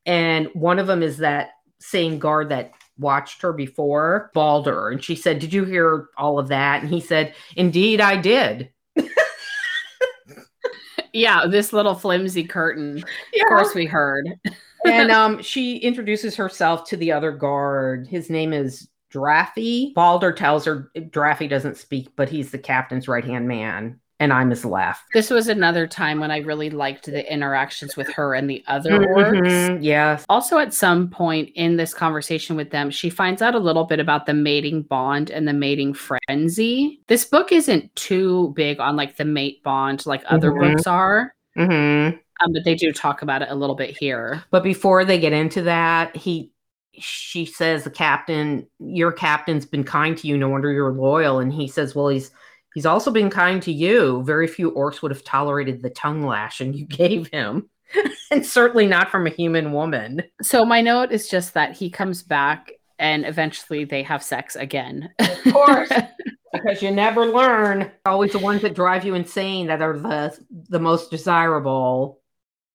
And one of them is that same guard that watched her before, Balder. And she said, Did you hear all of that? And he said, Indeed, I did. Yeah, this little flimsy curtain. Of course, we heard. and um, she introduces herself to the other guard. His name is Drafli. Balder tells her Drafli doesn't speak, but he's the captain's right hand man. And I'm his left. This was another time when I really liked the interactions with her and the other orcs. Mhm, Yes. Also, at some point in this conversation with them, she finds out a little bit about the mating bond and the mating frenzy. This book isn't too big on like the mate bond like other Mhm. books are, hmm um, but they do talk about it a little bit here. But before they get into that, he she says the captain, your captain's been kind to you, no wonder you're loyal. And he says, Well, he's he's also been kind to you. Very few orcs would have tolerated the tongue lashing you gave him. and certainly not from a human woman. So, my note is just that he comes back and eventually they have sex again. Of course. because you never learn. Always the ones that drive you insane that are the the most desirable.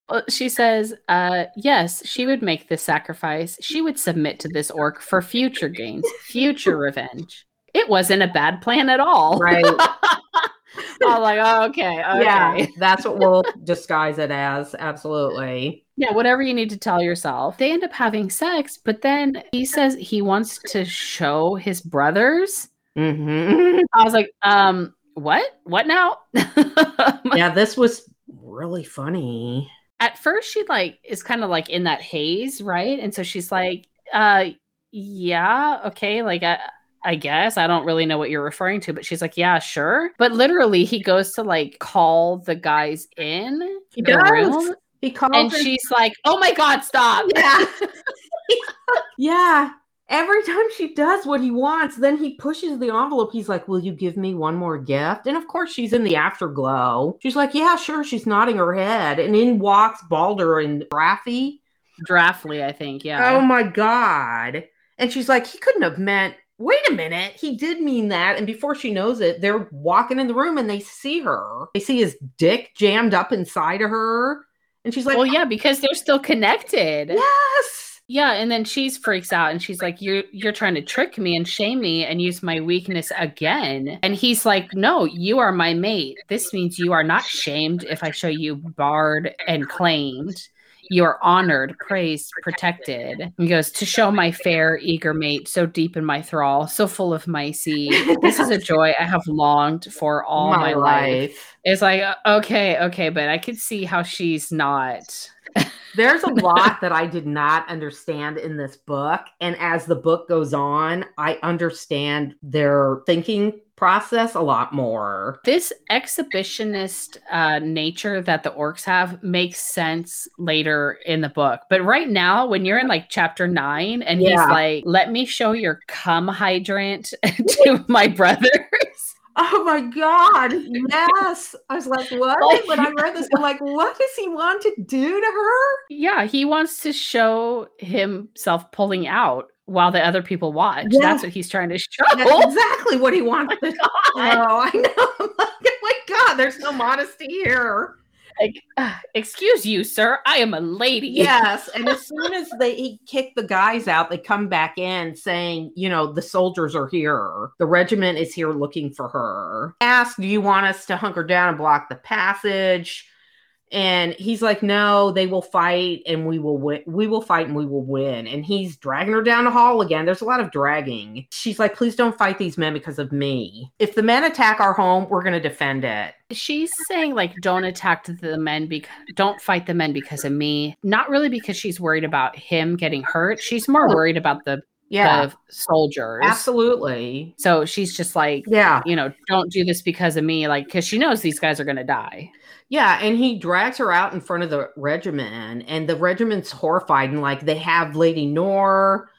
Well, she says, uh, yes, she would make this sacrifice. She would submit to this orc for future gains, future revenge. It wasn't a bad plan at all. Right. I'm like, oh, okay, okay. Yeah, that's what we'll disguise it as. Absolutely. Yeah, whatever you need to tell yourself. They end up having sex, but then he says he wants to show his brothers. hmm I was like, um, what? What now? Yeah, this was really funny. At first, she like is kind of like in that haze, right? And so she's like, uh, yeah, okay, like I, I guess I don't really know what you're referring to, but she's like, yeah, sure. But literally, he goes to like call the guys in He the does. room, He calls and her- she's like, oh my god, stop! yeah. yeah. Every time she does what he wants, then he pushes the envelope. He's like, Will you give me one more gift? And of course, she's in the afterglow. She's like, Yeah, sure. She's nodding her head. And in walks Balder and Raffi. Draftly, I think, yeah. Oh my God. And she's like, He couldn't have meant, wait a minute. He did mean that. And before she knows it, they're walking in the room and they see her. They see his dick jammed up inside of her. And she's like, well, oh. yeah, because they're still connected. Yes. Yeah, and then she's freaks out and she's like, "You're you're trying to trick me and shame me and use my weakness again." And he's like, "No, you are my mate. This means you are not shamed if I show you barred and claimed. You are honored, praised, protected." He goes, "To show my fair, eager mate, so deep in my thrall, so full of my seed. This is a joy I have longed for all my, life." It's like, uh, okay, okay, but I could see how she's not. There's a lot that I did not understand in this book. And as the book goes on, I understand their thinking process a lot more. this exhibitionist uh, nature that the orcs have makes sense later in the book. But right now, when you're in like chapter nine and he's Yeah. like, let me show your cum hydrant to my brothers. Oh my God. Yes. I was like, what? Like- when I read this, I'm like, what does he want to do to her? yeah, he wants to show himself pulling out while the other people watch. Yeah. That's what he's trying to show. That's exactly what he wants to God. Oh, I know. Like, oh my God, there's no modesty here. Like, "Uh, excuse you, sir. I am a lady. Yes, and as soon as they he kick the guys out, they come back in saying, you know, the soldiers are here. The regiment is here looking for her. Ask, do you want us to hunker down and block the passage? And he's like, no, they will fight and we will win. We will fight and we will win. And he's dragging her down the hall again. There's a lot of dragging. She's like, please don't fight these men because of me. If the men attack our home, we're going to defend it. she's saying like don't attack the men because don't fight the men because of me not really because she's worried about him getting hurt she's more worried about the, Yeah, the soldiers absolutely. so she's just like Yeah. you know don't do this because of me like because she knows these guys are gonna die Yeah, and he drags her out in front of the regiment, and the regiment's horrified and like they have Lady Nor.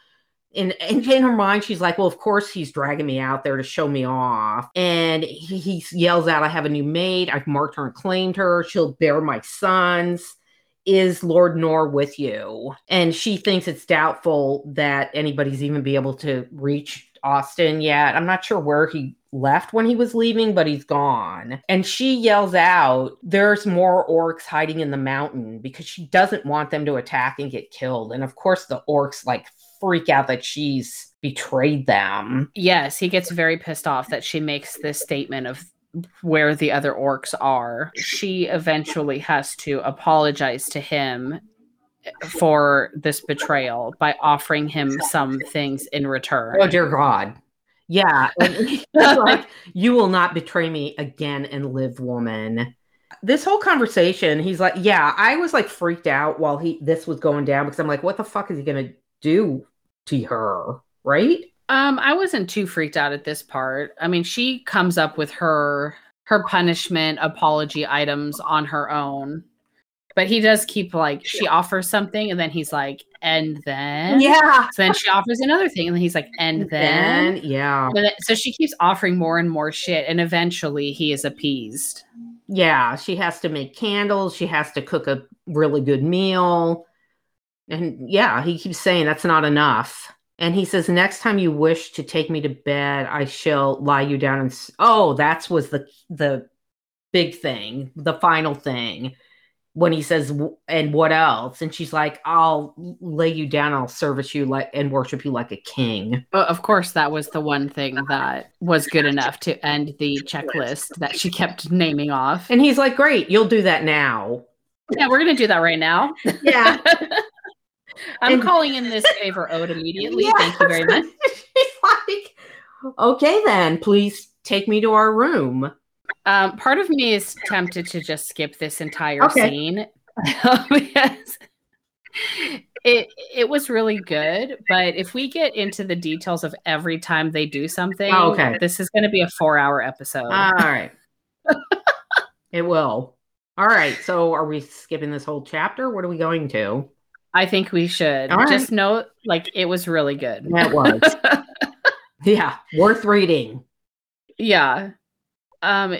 And, and in her mind, she's like, Well, of course he's dragging me out there to show me off. And he, he yells out, I have a new maid. I've marked her and claimed her. She'll bear my sons. Is Lord Nor with you? And she thinks it's doubtful that anybody's even be able to reach Austin yet. I'm not sure where he left when he was leaving, but he's gone. And she yells out, There's more orcs hiding in the mountain because she doesn't want them to attack and get killed. And of course, the orcs like freak out that she's betrayed them. yes he gets very pissed off that she makes this statement of where the other orcs are she eventually has to apologize to him for this betrayal by offering him some things in return Oh, dear God. Yeah. Like, you will not betray me again and live, woman. This whole conversation, he's like, yeah, I was like freaked out while he this was going down because I'm like, what the fuck is he gonna do to her? Right? Um, I wasn't too freaked out at this part. I mean, she comes up with her her punishment apology items on her own. But he does keep like she offers something and then he's like, and then Yeah. So then she offers another thing and then he's like, and then, Then, yeah. Then- so she keeps offering more and more shit, and eventually he is appeased. Yeah. She has to make candles. She has to cook a really good meal. And yeah, he keeps saying that's not enough. And he says, next time you wish to take me to bed, I shall lie you down and s- oh, that was the the big thing, the final thing. When he says, and what else? And she's like, I'll lay you down, I'll service you like and worship you like a king. Of course, that was the one thing that was good enough to end the checklist that she kept naming off. And he's like, Great, you'll do that now. Yeah, we're gonna do that right now. Yeah. I'm And- calling in this favor owed immediately. Yeah. Thank you very much. Like, okay, then please take me to our room. Um, part of me is tempted to just skip this entire Okay. scene because it it was really good. But if we get into the details of every time they do something, Oh, okay. this is going to be a four hour episode. All right. it will. All right. So are we skipping this whole chapter? What are we going to? I think we should right. just know, like, it was really good. It was. yeah, worth reading. yeah. Um.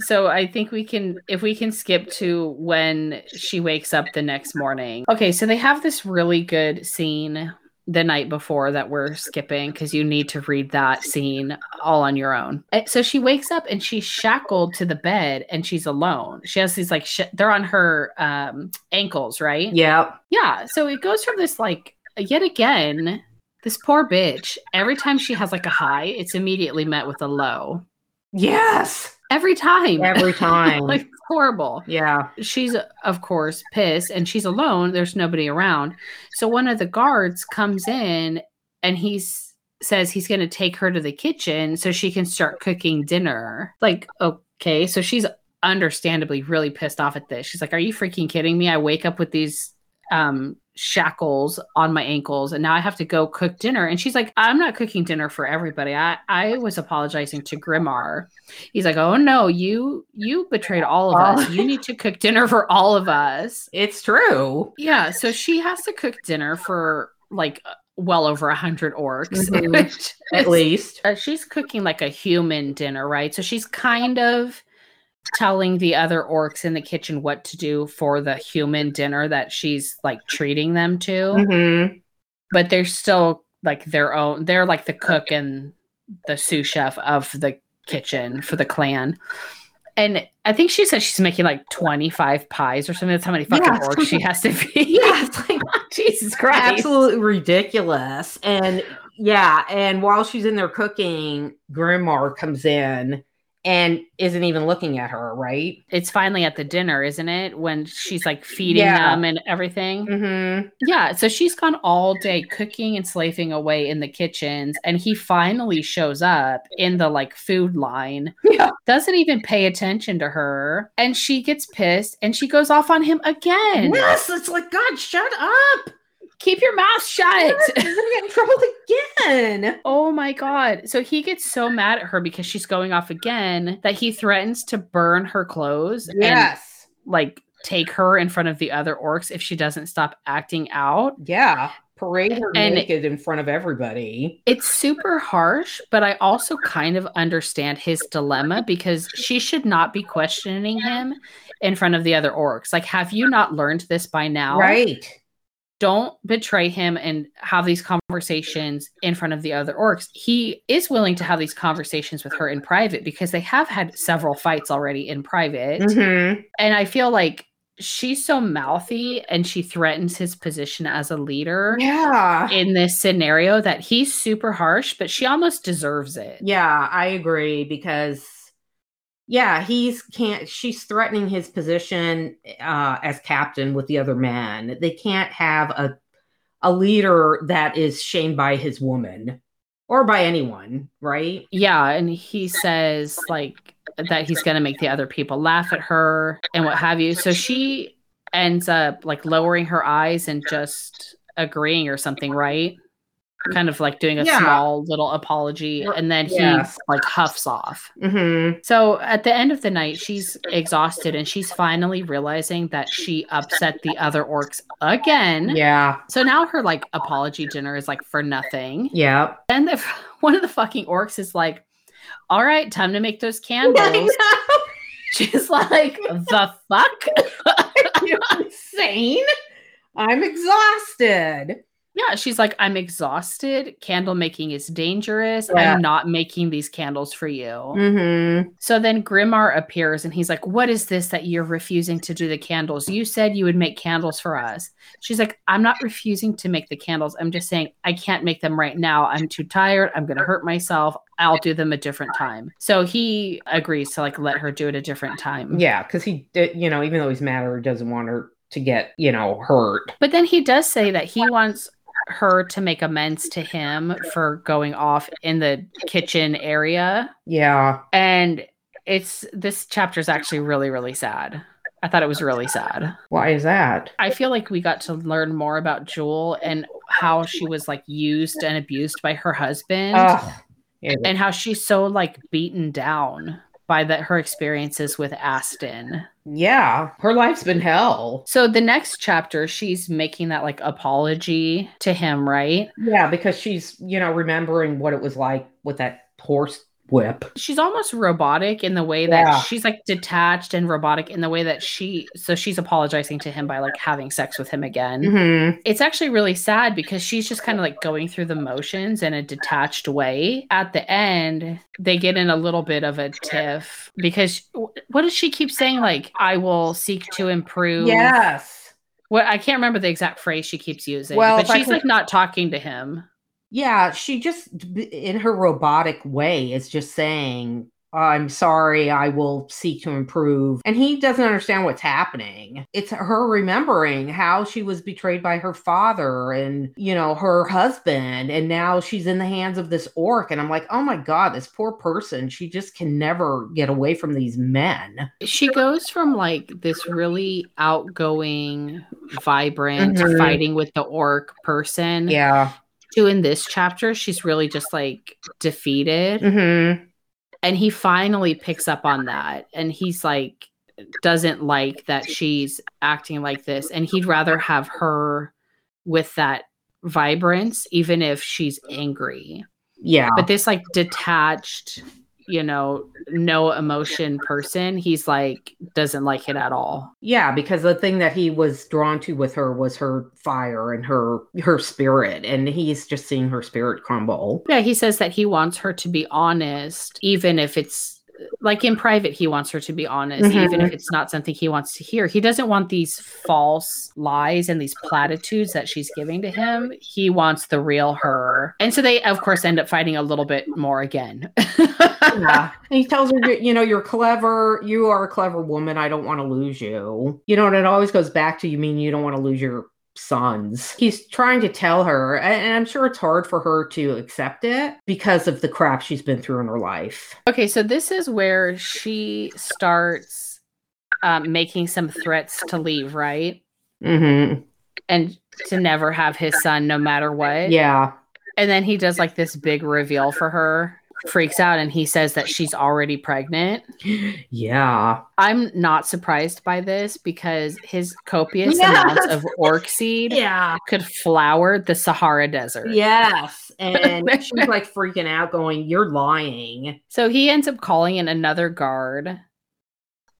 So I think we can, if we can skip to when she wakes up the next morning. Okay. So they have this really good scene the night before that we're skipping because you need to read that scene all on your own. Eh, So she wakes up and she's shackled to the bed and she's alone. She has these like sh- they're on her um ankles, right? Yeah. Yeah. So it goes from this like yet again, this poor bitch. Every time she has like a high, it's immediately met with a low. Yes. Every time. Every time. like horrible. yeah. She's of course pissed and she's alone. There's nobody around. So one of the guards comes in and he says he's going to take her to the kitchen so she can start cooking dinner. Like, okay, so she's understandably really pissed off at this. She's like, "Are you freaking kidding me? I wake up with these um shackles on my ankles and now I have to go cook dinner." And she's like, "I'm not cooking dinner for everybody. I I was apologizing to Grimarr." He's like, "Oh no, you you betrayed all of us. You need to cook dinner for all of us." It's true. Yeah, so she has to cook dinner for like well over a hundred orcs. Mhm. At least. uh, she's cooking like a human dinner, right? So she's kind of telling the other orcs in the kitchen what to do for the human dinner that she's like treating them to, hmm but they're still like their own. They're like the cook and the sous chef of the kitchen for the clan. And I think she said she's making like 25 pies or something. That's how many fucking Yeah. orcs she has to feed. Yeah, like Jesus Christ. absolutely ridiculous. And yeah, and while she's in there cooking, Grimarr comes in and isn't even looking at her, right? It's finally at the dinner, isn't it? When she's like feeding Yeah. them and everything. Mm-hmm. Yeah, so she's gone all day cooking and slaving away in the kitchens, and he finally shows up in the like food line. Yeah. Doesn't even pay attention to her, and she gets pissed and she goes off on him again. Yes, it's like God, shut up. Keep your mouth shut. You're gonna get in trouble again. oh my god. So he gets so mad at her because she's going off again that he threatens to burn her clothes and Yes. like take her in front of the other orcs if she doesn't stop acting out. Yeah. Parade her And- naked in front of everybody. It's super harsh, but I also kind of understand his dilemma because she should not be questioning him in front of the other orcs. Like, have you not learned this by now? Right. Don't betray him and have these conversations in front of the other orcs. He is willing to have these conversations with her in private because they have had several fights already in private. Mm-hmm. And I feel like she's so mouthy and she threatens his position as a leader Yeah. in this scenario that he's super harsh, but she almost deserves it. Yeah, I agree because yeah, he's can't she's threatening his position uh as captain with the other men. They can't have a a leader that is shamed by his woman. or by anyone, right? Yeah, and he says like that he's going to make the other people laugh at her and what have you. So she ends up like lowering her eyes and just agreeing or something, right? Kind of like doing a Yeah. small little apology and then he like huffs off. Mm-hmm. So at the end of the night, she's exhausted and she's finally realizing that she upset the other orcs again. Yeah. So now her like apology dinner is like for nothing. Yeah. Then the, one of the fucking orcs is like, "All right, time to make those candles." She's like, "The fuck?" You're insane. I'm exhausted. Yeah, she's like, "I'm exhausted. Candle making is dangerous. Yeah. I'm not making these candles for you." Mm-hmm. So then Grimarr appears and he's like, What is this that you're refusing to do the candles? You said you would make candles for us. She's like, I'm not refusing to make the candles. I'm just saying I can't make them right now. I'm too tired. I'm going to hurt myself. I'll do them a different time. So he agrees to like let her do it a different time. Yeah, because he you know, even though he's mad or doesn't want her to get, you know, hurt. But then he does say that he wants her to make amends to him for going off in the kitchen area. Yeah. And it's this chapter is actually really, really sad. I thought it was really sad. Why is that? I feel like we got to learn more about Jewel and how she was like used and abused by her husband Ugh. And how she's so like beaten down by that her experiences with Aston. Yeah. Her life's been hell. So the next chapter she's making that like apology to him, right? Yeah, because she's, you know, remembering what it was like with that horse whip. She's almost robotic in the way that Yeah. she's like detached and robotic in the way that she so she's apologizing to him by like having sex with him again. Mm-hmm. it's actually really sad because she's just kind of like going through the motions in a detached way. At the end, they get in a little bit of a tiff because what does she keep saying? Like, I will seek to improve. Yes. What I can't remember the exact phrase she keeps using, Well, but she's could- like not talking to him. Yeah, she just, in her robotic way, is just saying, I'm sorry, I will seek to improve. And he doesn't understand what's happening. It's her remembering how she was betrayed by her father and, you know, her husband. And now she's in the hands of this orc. And I'm like, oh my God, this poor person. She just can never get away from these men. She goes from like this really outgoing, vibrant, Mhm. fighting with the orc person Yeah. To in this chapter, she's really just like defeated. Mm-hmm. and he finally picks up on that and he's like doesn't like that she's acting like this and he'd rather have her with that vibrance even if she's angry Yeah. but this like detached you know no emotion person he's like doesn't like it at all Yeah, because the thing that he was drawn to with her was her fire and her her spirit, and he's just seeing her spirit crumble. yeah he says that he wants her to be honest even if it's like in private he wants her to be honest Mhm. even if it's not something he wants to hear he doesn't want these false lies and these platitudes that she's giving to him he wants the real her and so they of course end up fighting a little bit more again Yeah, and he tells her, you know, you're clever. You are a clever woman. I don't want to lose you. You know, and it always goes back to you mean you don't want to lose your sons. He's trying to tell her, and I'm sure it's hard for her to accept it because of the crap she's been through in her life. okay so this is where she starts um, making some threats to leave right Mm-hmm. and to never have his son no matter what Yeah. And then he does like this big reveal for her, freaks out, and he says that she's already pregnant. Yeah. I'm not surprised by this because his copious Yes. amounts of orc seed Yeah. could flower the Sahara Desert. Yes. And she's like freaking out, going, You're lying. So he ends up calling in another guard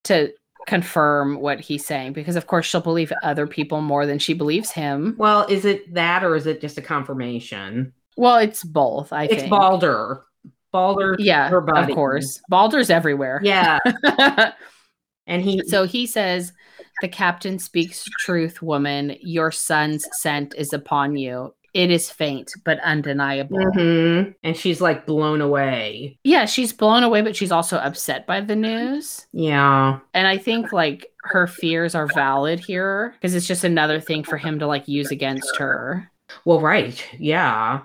to confirm what he's saying because, of course, she'll believe other people more than she believes him. Well, is it that or is it just a confirmation? Well, it's both, I think it's think. Balder. Balder. Yeah, of course. Balder's everywhere. Yeah. And he So he says, The captain speaks truth, woman. Your son's scent is upon you. It is faint, but undeniable. Mhm. and she's like blown away. Yeah, she's blown away, but she's also upset by the news. Yeah. And I think like her fears are valid here because it's just another thing for him to like use against her. Well, right. Yeah.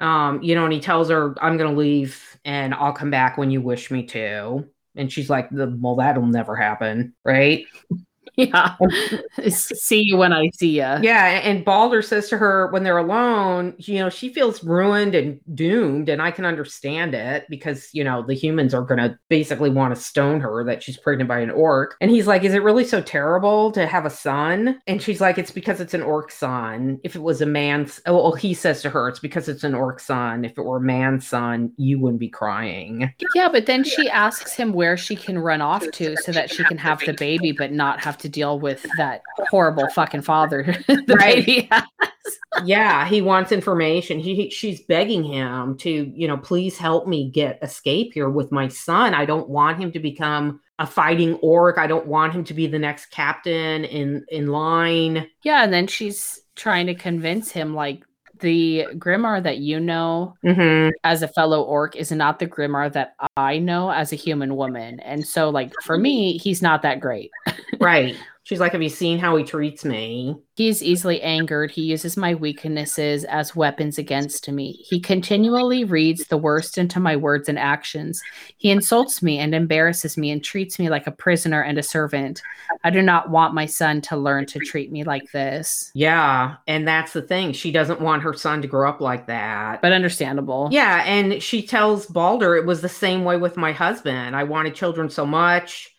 Um, you know, and he tells her, I'm gonna leave and I'll come back when you wish me to. And she's like, Well, that'll never happen, right? Yeah. see you when I see you. Yeah. And Balder says to her when they're alone, you know, she feels ruined and doomed. And I can understand it because, you know, the humans are going to basically want to stone her that she's pregnant by an orc. And he's like, Is it really so terrible to have a son? And she's like, It's because it's an orc son. If it was a man's, oh, well, he says to her, It's because it's an orc son. If it were a man's son, you wouldn't be crying. Yeah. But then she asks him where she can run off to so that she can have the baby, but not have to deal with that horrible fucking father the Right. baby has. yeah, he wants information. He, he- she's begging him to, you know, please help me get escape here with my son. I don't want him to become a fighting orc. I don't want him to be the next captain in in line. Yeah, and then she's trying to convince him like the Grimarr that you know hmm as a fellow orc is not the Grimarr that I know as a human woman. And so like for me, he's not that great. Right. She's like, Have you seen how he treats me? He's easily angered. He uses my weaknesses as weapons against me. He continually reads the worst into my words and actions. He insults me and embarrasses me and treats me like a prisoner and a servant. I do not want my son to learn to treat me like this. Yeah. And that's the thing. She doesn't want her son to grow up like that. But understandable. Yeah, and she tells Balder it was the same way with my husband. I wanted children so much,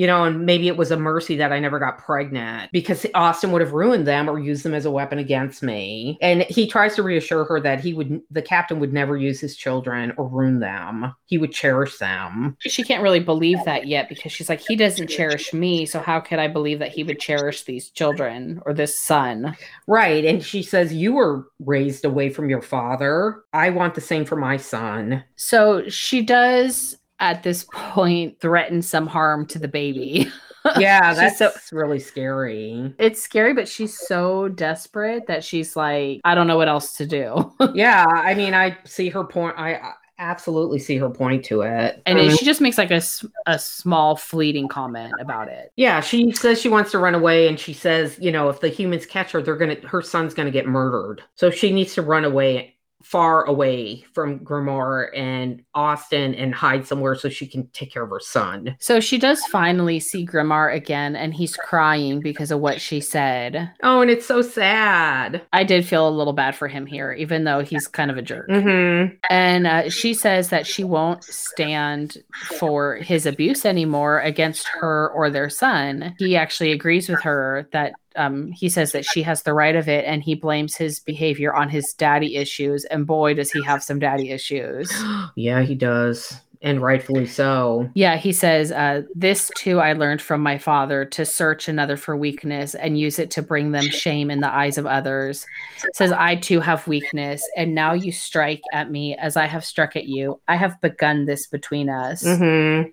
you know, and maybe it was a mercy that I never got pregnant because Austin would have ruined them or used them as a weapon against me. And he tries to reassure her that he would, the captain would never use his children or ruin them. He would cherish them. She can't really believe that yet because she's like, he doesn't cherish me. So how could I believe that he would cherish these children or this son? Right. And she says, You were raised away from your father. I want the same for my son. So she does at this point threaten some harm to the baby. Yeah, that's so- really scary. It's scary, but she's so desperate that she's like, I don't know what else to do. yeah i mean i see her point i I absolutely see her point to it and Um, she just makes like a, a small fleeting comment about it. yeah she says she wants to run away and she says you know if the humans catch her they're gonna her son's gonna get murdered so she needs to run away far away from Grimarr and Austin and hide somewhere so she can take care of her son. So she does finally see Grimarr again, and he's crying because of what she said. Oh, and it's so sad. I did feel a little bad for him here, even though he's kind of a jerk. Mm-hmm. And uh, she says that she won't stand for his abuse anymore against her or their son. He actually agrees with her that um, he says that she has the right of it and he blames his behavior on his daddy issues. And boy, does he have some daddy issues. yeah, he does. And rightfully so. Yeah, he says, uh, This too I learned from my father to search another for weakness and use it to bring them shame in the eyes of others. Says, I too have weakness, and now you strike at me as I have struck at you. I have begun this between us. Mm-hmm.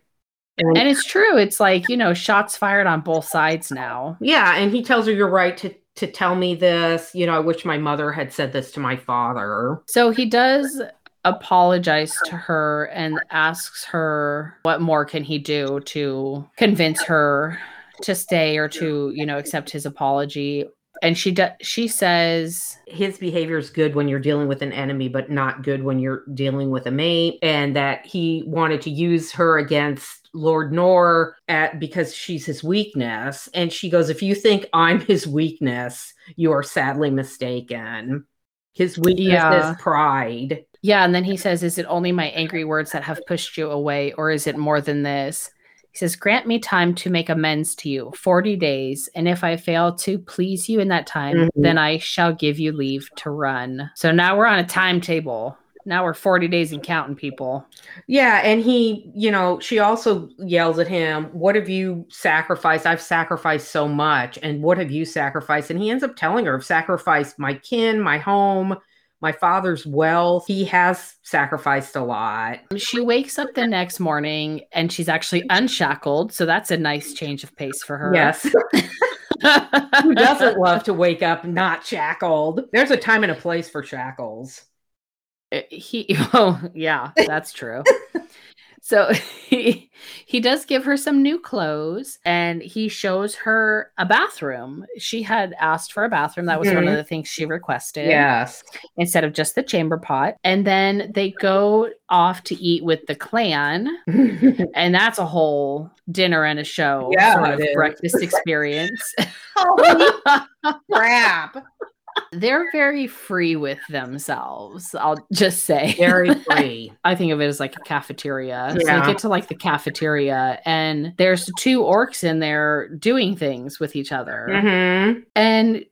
And, And it's true. It's like, you know, shots fired on both sides now. yeah, and he tells her you're right to to tell me this. You know, I wish my mother had said this to my father. So he does apologize to her and asks her what more can he do to convince her to stay or to, you know, accept his apology. And she does she says his behavior is good when you're dealing with an enemy, but not good when you're dealing with a mate, and that he wanted to use her against Lord Nor at because she's his weakness. And she goes, "If you think I'm his weakness, you are sadly mistaken. His weakness Yeah. is pride." Yeah, and then he says, Is it only my angry words that have pushed you away, or is it more than this? He says, Grant me time to make amends to you, 40 days, and if I fail to please you in that time, Mhm. then I shall give you leave to run. So now we're on a timetable. Now we're 40 days and counting, people. Yeah, and he, you know, she also yells at him, What have you sacrificed? I've sacrificed so much. And what have you sacrificed? And he ends up telling her, I've sacrificed my kin, my home, my father's wealth. He has sacrificed a lot. Um, she wakes up the next morning and she's actually unshackled. So that's a nice change of pace for her. Yes. Who doesn't love to wake up not shackled? There's a time and a place for shackles. Uh, he oh yeah that's true So he he does give her some new clothes and he shows her a bathroom. She had asked for a bathroom. That was one mm-hmm. of the things she requested Yes. instead of just the chamber pot. And then they go off to eat with the clan. And that's a whole dinner and a show Yeah, sort of breakfast experience. Holy crap. They're very free with themselves. I'll just say. Very free. I think of it as like a cafeteria. So Yeah. you get to like the cafeteria, and there's two orcs in there doing things with each other. hmm And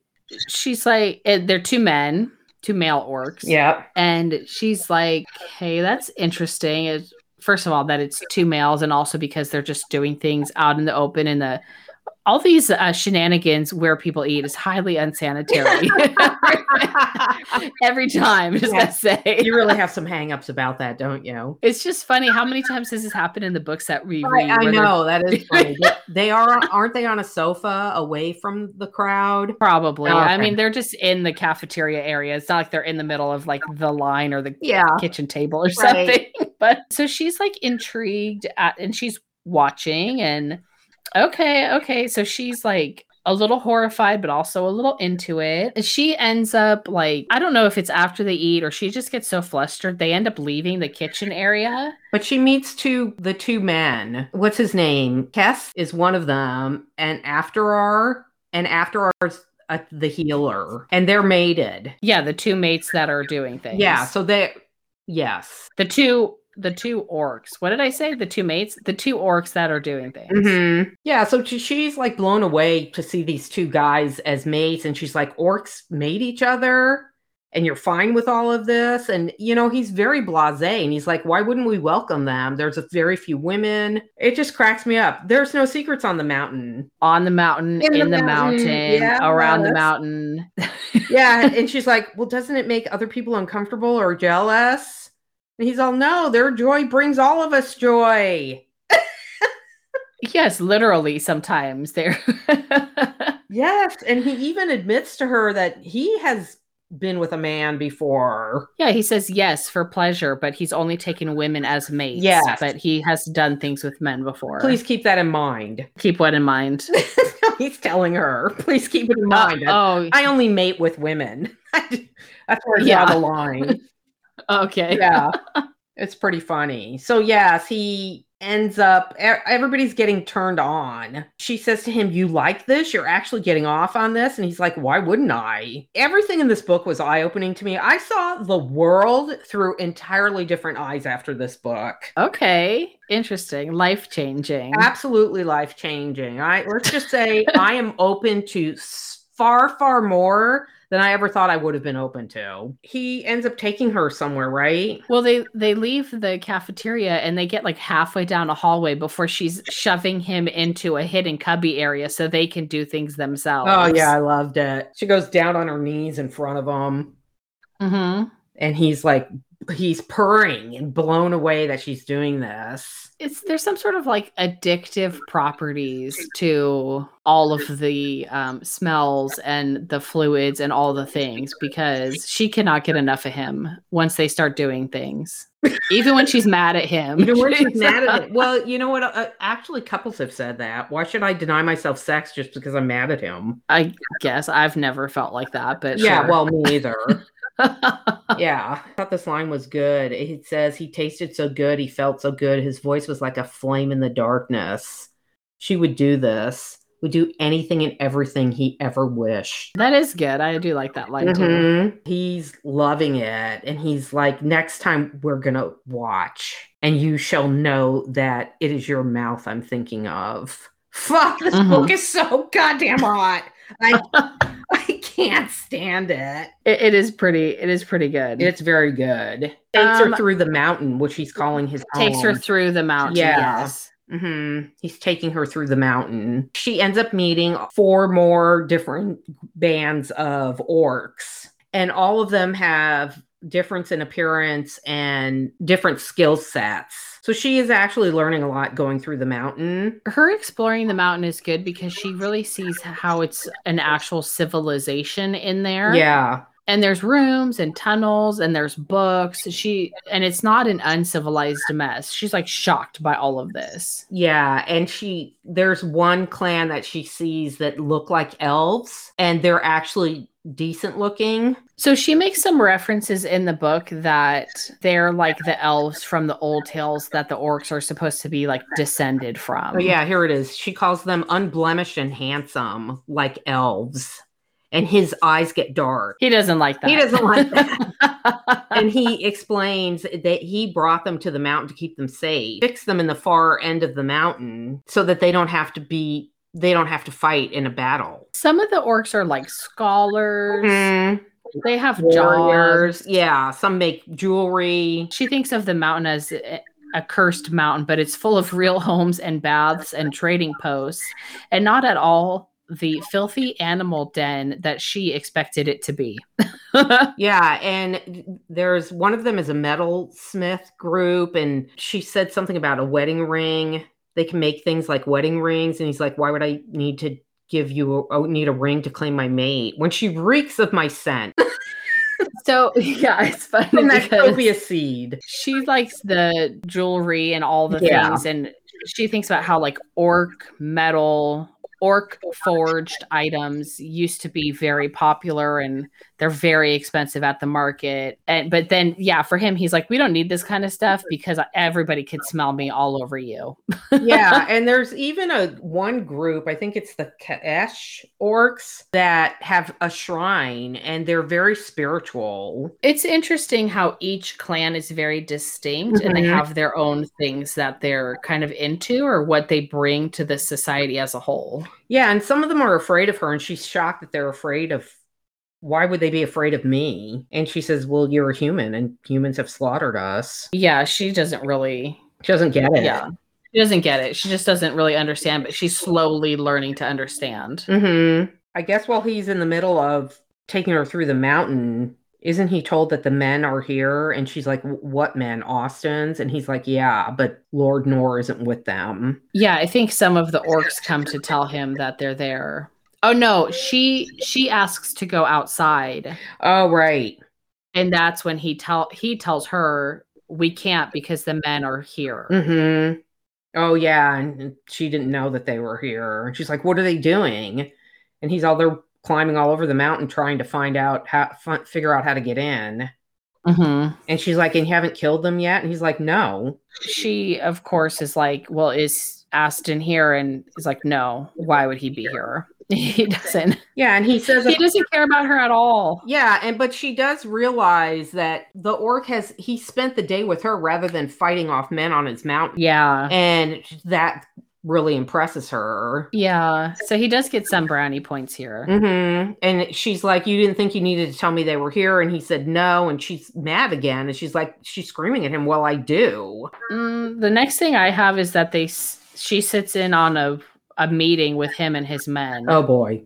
she's like, they're two men, two male orcs. Yeah. And she's like, hey, that's interesting. It's, first of all, that it's two males, and also because they're just doing things out in the open in the all these uh, shenanigans where people eat is highly unsanitary. Every time, just Yeah. say. you really have some hangups about that, don't you? It's just funny how many times this happen in the books that we read? I, I know that is funny. They- are, aren't they, on a sofa away from the crowd? Probably. Oh, I mean, they're just in the cafeteria area. It's not like they're in the middle of like the line or the Yeah. kitchen table or Right. something. But so she's like intrigued at, and she's watching and okay, okay. So she's like a little horrified, but also a little into it. She ends up like, I don't know if it's after they eat or she just gets so flustered. They end up leaving the kitchen area. But she meets two the two men. What's his name? Kesst is one of them, and after Efterar, and Efterar's uh, the healer, and they're mated. Yeah, the two mates that are doing things. Yeah, so they, yes, the two the two orcs. What did I say? The two mates? The two orcs that are doing things. Mhm. yeah. So she's like blown away to see these two guys as mates, and she's like, "Orcs mate each other." And you're fine with all of this. And, you know, he's very blase. And he's like, why wouldn't we welcome them? There's a very few women. It just cracks me up. There's no secrets on the mountain. On the mountain, in, In the, the mountain, mountain, yeah, around the mountain. yeah and she's like well doesn't it make other people uncomfortable or jealous and he's all no their joy brings all of us joy yes, literally sometimes they're yes and he even admits to her that he has been with a man before Yeah, he says yes for pleasure, but he's only taken women as mates. Yeah. But he has done things with men before. please keep that in mind keep what in mind. he's telling her please keep it in uh, mind that oh, i only mate with women that's where I draw Yeah. the line okay. yeah. It's pretty funny. So yes he ends up everybody's getting turned on. She says to him you like this? You're actually getting off on this? And he's like why wouldn't i? Everything in this book was eye-opening to me. I saw the world through entirely different eyes after this book. Okay. Interesting. Life changing. absolutely life-changing. I let's just say i am open to far far more than i ever thought i would have been open to he ends up taking her somewhere right Well, they they leave the cafeteria and they get like halfway down a hallway before she's shoving him into a hidden cubby area so they can do things themselves. Oh yeah, I loved it. She goes down on her knees in front of him, hmm and he's like, he's purring and blown away that she's doing this. It's there's some sort of like addictive properties to all of the um, smells and the fluids and all the things because she cannot get enough of him once they start doing things. Even when she's mad at him. Even when she's mad at it. Well, you know what? Uh, actually, couples have said that. Why should I deny myself sex just because I'm mad at him? I guess I've never felt like that, but yeah, sure. well, me either. Yeah, I thought this line was good. It says he tasted so good, he felt so good. His voice was like a flame in the darkness. She would do this, would do anything and everything he ever wished. that is good. I do like that line too. Mhm. He's loving it. And he's like, next time we're going to watch, and you shall know that it is your mouth I'm thinking of. Fuck, this Mhm. book is so goddamn hot. I, I can't stand it. It, it is pretty. It is pretty good. It's very good. Takes Um, her through the mountain, which he's calling his takes her through the mountain. Yeah. Yes. hmm He's taking her through the mountain. She ends up meeting four more different bands of orcs, and all of them have difference in appearance and different skill sets. So she is actually learning a lot going through the mountain. Her exploring the mountain is good because she really sees how it's an actual civilization in there. Yeah. and there's rooms and tunnels and there's books she and it's not an uncivilized mess she's like shocked by all of this Yeah, and she there's one clan that she sees that look like elves and they're actually decent looking. so she makes some references in the book that they're like the elves from the old tales that the orcs are supposed to be like descended from Oh yeah, here it is. She calls them unblemished and handsome like elves. And his eyes get dark. he doesn't like that He doesn't like that. and he explains that he brought them to the mountain to keep them safe, fix them in the far end of the mountain so that they don't have to be they don't have to fight in a battle. some of the orcs are like scholars Mhm. they have Warriors, jars yeah, some make jewelry. She thinks of the mountain as a a cursed mountain, but it's full of real homes and baths and trading posts, and not at all the filthy animal den that she expected it to be. Yeah, and there's one of them is a metalsmith group, and she said something about a wedding ring. They can make things like wedding rings, and he's like, "Why would I need to give you a, oh, need a ring to claim my mate when she reeks of my scent?" so yeah, it's funny From that copious seed. she likes the jewelry and all the Yeah. things, and she thinks about how like orc metal. Orc forged items used to be very popular and they're very expensive at the market. And but then yeah, for him he's like we don't need this kind of stuff because everybody could smell me all over you. yeah, and there's even a one group, I think it's the Kaesh orcs that have a shrine and they're very spiritual. It's interesting how each clan is very distinct and they Mhm. have their own things that they're kind of into or what they bring to the society as a whole. Yeah, and some of them are afraid of her, and she's shocked that they're afraid of. Why would they be afraid of me? And she says, "Well, you're a human, and humans have slaughtered us." Yeah, she doesn't really She doesn't get it. yeah. She doesn't get it. She just doesn't really understand, but she's slowly learning to understand. Mm-hmm. I guess while he's in the middle of taking her through the mountain, isn't he told that the men are here? And she's like, "What men? Austin's?" And he's like, "Yeah, but Lord Nor isn't with them." Yeah, I think some of the orcs come to tell him that they're there. Oh no, she she asks to go outside. Oh, right. And that's when he tell he tells her we can't because the men are here. Mm-hmm. Oh yeah, and she didn't know that they were here. And she's like, "What are they doing?" And he's all there climbing all over the mountain trying to find out how fi- figure out how to get in. Mhm. And she's like, "And you haven't killed them yet?" And he's like, "No." She of course is like, "Well, is Aston here?" And he's like, "No. Why would he be here?" he doesn't. Yeah, and he says, He doesn't care about her at all. "Yeah," and but she does realize that the orc has he spent the day with her rather than fighting off men on his mountain, Yeah. and that really impresses her. Yeah. So he does get some brownie points here. hmm And she's like, You didn't think you needed to tell me they were here. And he said, No. And she's mad again. And she's like, She's screaming at him. Well, I do. Mm, the next thing I have is that they she sits in on a a meeting with him and his men. Oh, boy.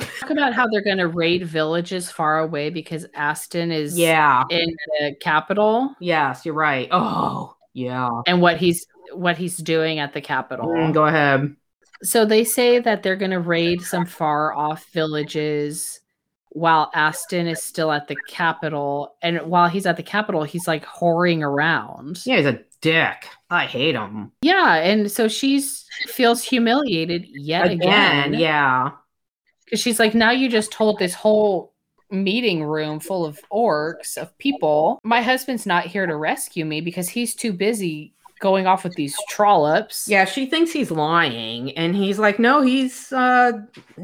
Talk about how they're going to raid villages far away because Aston is Yeah. in the capital Yes, you're right. Oh, yeah. and what he's what he's doing at the capital. Mm, go ahead. So they say that they're going to raid some far off villages while Aston is still at the capital. And while he's at the capital, he's like whoring around. Yeah, he's a dick. I hate him. Yeah, and so she's feels humiliated yet again. Yeah. Because she's like, now you just told this whole meeting room full of orcs, of people, my husband's not here to rescue me because he's too busy going off with these trollops. Yeah, she thinks he's lying. And he's like, No, he's, uh,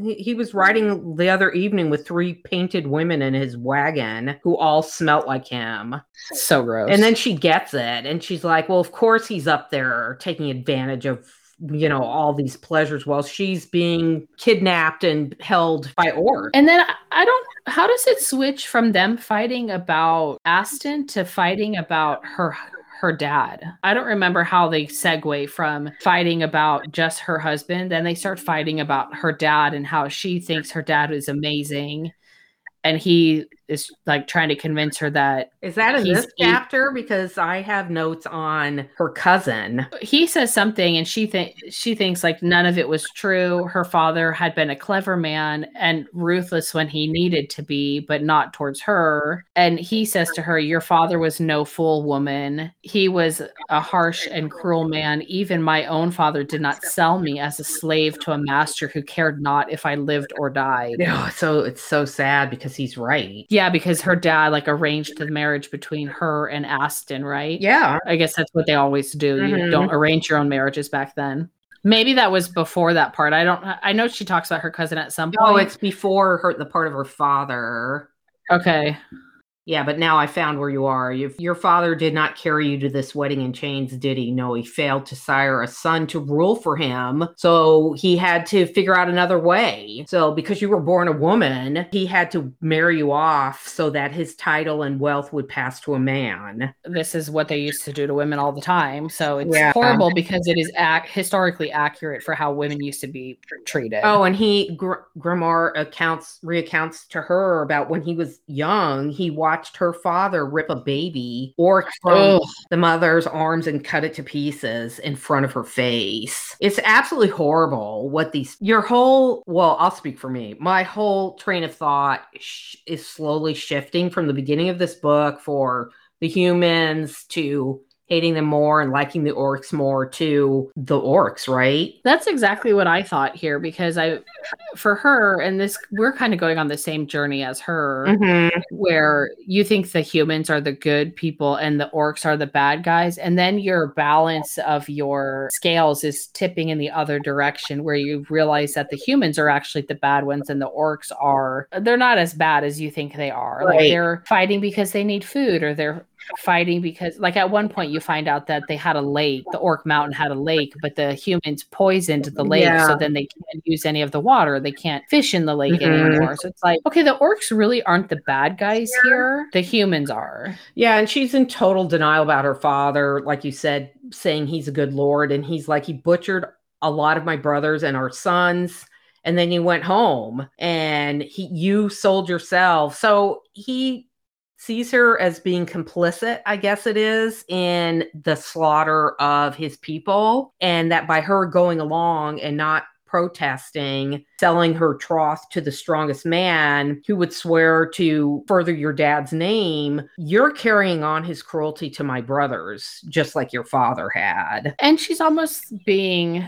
he, he was riding the other evening with three painted women in his wagon who all smelt like him. So gross. And then she gets it and she's like, well, of course he's up there taking advantage of, you know, all these pleasures while she's being kidnapped and held by orcs. And then I don't. How does it switch from them fighting about Aston to fighting about her her dad? I don't remember how they segue from fighting about just her husband, then they start fighting about her dad and how she thinks her dad is amazing, and he is like trying to convince her that Is that in this chapter? Because I have notes on her cousin. he says something and she think she thinks like none of it was true. Her father had been a clever man and ruthless when he needed to be, but not towards her. And he says to her, "Your father was no fool, woman. He was a harsh and cruel man. Even my own father did not sell me as a slave to a master who cared not if I lived or died." Yeah, oh, so it's so sad because he's right. Yeah, because her dad like arranged the marriage between her and Aston, right? Yeah. I guess that's what they always do. You Mhm. don't arrange your own marriages back then. Maybe that was before that part. I don't. I know she talks about her cousin at some point. Oh, it's before her the part of her father. okay. Yeah, but now I found where you are. You, your father did not carry you to this wedding in chains, did he? No, he failed to sire a son to rule for him. So he had to figure out another way. So because you were born a woman, he had to marry you off so that his title and wealth would pass to a man. This is what they used to do to women all the time. So it's Yeah. horrible because it is ac- historically accurate for how women used to be treated. Oh, and he Gr- Grimarr accounts recounts to her about when he was young, he watched her father rip a baby or from the mother's arms and cut it to pieces in front of her face. It's absolutely horrible what these your whole well, I'll speak for me. My whole train of thought sh- is slowly shifting from the beginning of this book for the humans to hating them more and liking the orcs more to the orcs, right? That's exactly what I thought here because I, for her, and this, we're kind of going on the same journey as her. Mm-hmm. where you think the humans are the good people and the orcs are the bad guys and then your balance of your scales is tipping in the other direction where you realize that the humans are actually the bad ones and the orcs are they're not as bad as you think they are like they're fighting because they need food or they're fighting because like at one point you find out that they had a lake the orc mountain had a lake but the humans poisoned the lake Yeah. so then they can't use any of the water they can't fish in the lake Mhm. anymore so it's like okay the orcs really aren't the bad guys here the humans are Yeah, and she's in total denial about her father, like you said, saying he's a good lord. And he's like, he butchered a lot of my brothers and our sons. And then you went home and he you sold yourself. So he sees her as being complicit, I guess it is, in the slaughter of his people. And that by her going along and not protesting, selling her troth to the strongest man who would swear to further your dad's name, you're carrying on his cruelty to my brothers, just like your father had. and she's almost being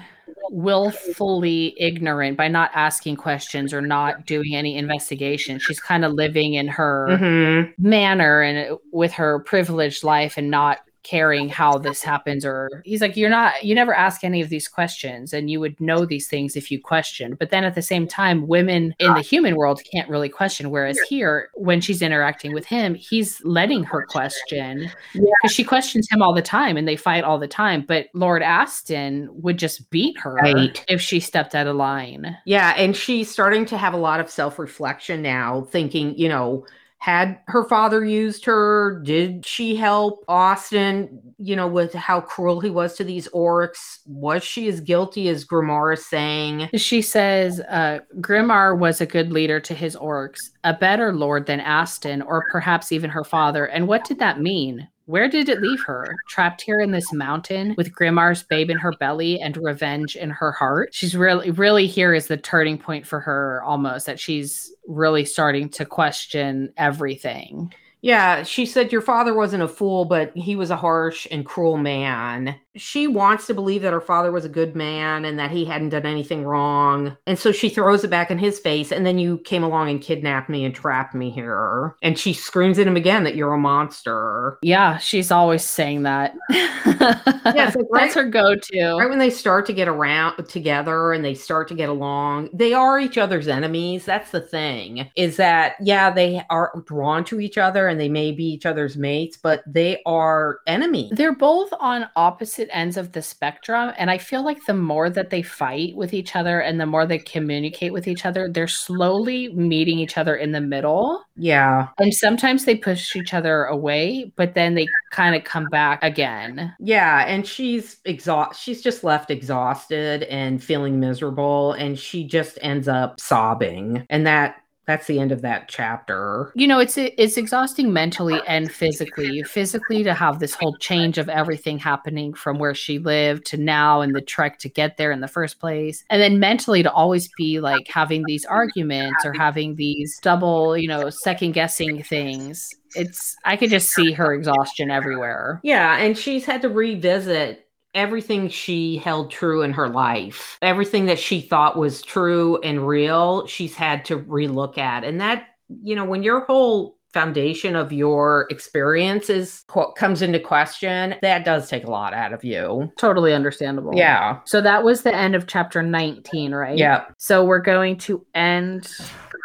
willfully ignorant by not asking questions or not doing any investigation she's kind of living in her Mhm. manner and with her privileged life and not caring how this happens or he's like you're not you never ask any of these questions and you would know these things if you questioned. But then at the same time women in the human world can't really question whereas here when she's interacting with him he's letting her question because she questions him all the time and they fight all the time. But lord aston would just beat her Right. if she stepped out of line. Yeah, and she's starting to have a lot of self reflection now, thinking, you know, had her father used her? Did she help Austin, you know, with how cruel he was to these orcs? Was she as guilty as Grimarr is saying? She says uh, Grimarr was a good leader to his orcs, a better lord than Aston, or perhaps even her father. And what did that mean? Where did it leave her? Trapped here in this mountain with Grimarr's babe in her belly and revenge in her heart? She's really, really here is the turning point for her almost that she's really starting to question everything. Yeah, she said your father wasn't a fool, but he was a harsh and cruel man. She wants to believe that her father was a good man and that he hadn't done anything wrong. And so she throws it back in his face. And then you came along and kidnapped me and trapped me here. And she screams at him again that you're a monster. Yeah, she's always saying that. like, right- That's her go to. Right when they start to get around together and they start to get along, they are each other's enemies. That's the thing. Is that yeah, they are drawn to each other and they may be each other's mates, but they are enemies. They're both on opposite ends of the spectrum. And I feel like the more that they fight with each other and the more they communicate with each other, they're slowly meeting each other in the middle. Yeah. And sometimes they push each other away, but then they kind of come back again. Yeah, and she's exhausted. she's just left exhausted and feeling miserable and she just ends up sobbing. And that that's the end of that chapter. You know, it's it's exhausting mentally and physically. Physically to have this whole change of everything happening from where she lived to now and the trek to get there in the first place. And then mentally to always be like having these arguments or having these double, you know, second guessing things. It's I could just see her exhaustion everywhere. Yeah, and she's had to revisit everything she held true in her life, everything that she thought was true and real, she's had to relook at. And that, you know, when your whole foundation of your experiences comes into question, that does take a lot out of you. Totally understandable. Yeah. So that was the end of chapter 19, right? Yeah. So we're going to end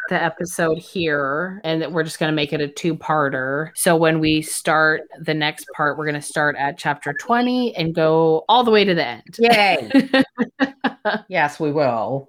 the episode here and that we're just going to make it a two-parter. So when we start the next part, we're going to start at chapter 20 and go all the way to the end. Yay. yes, we will.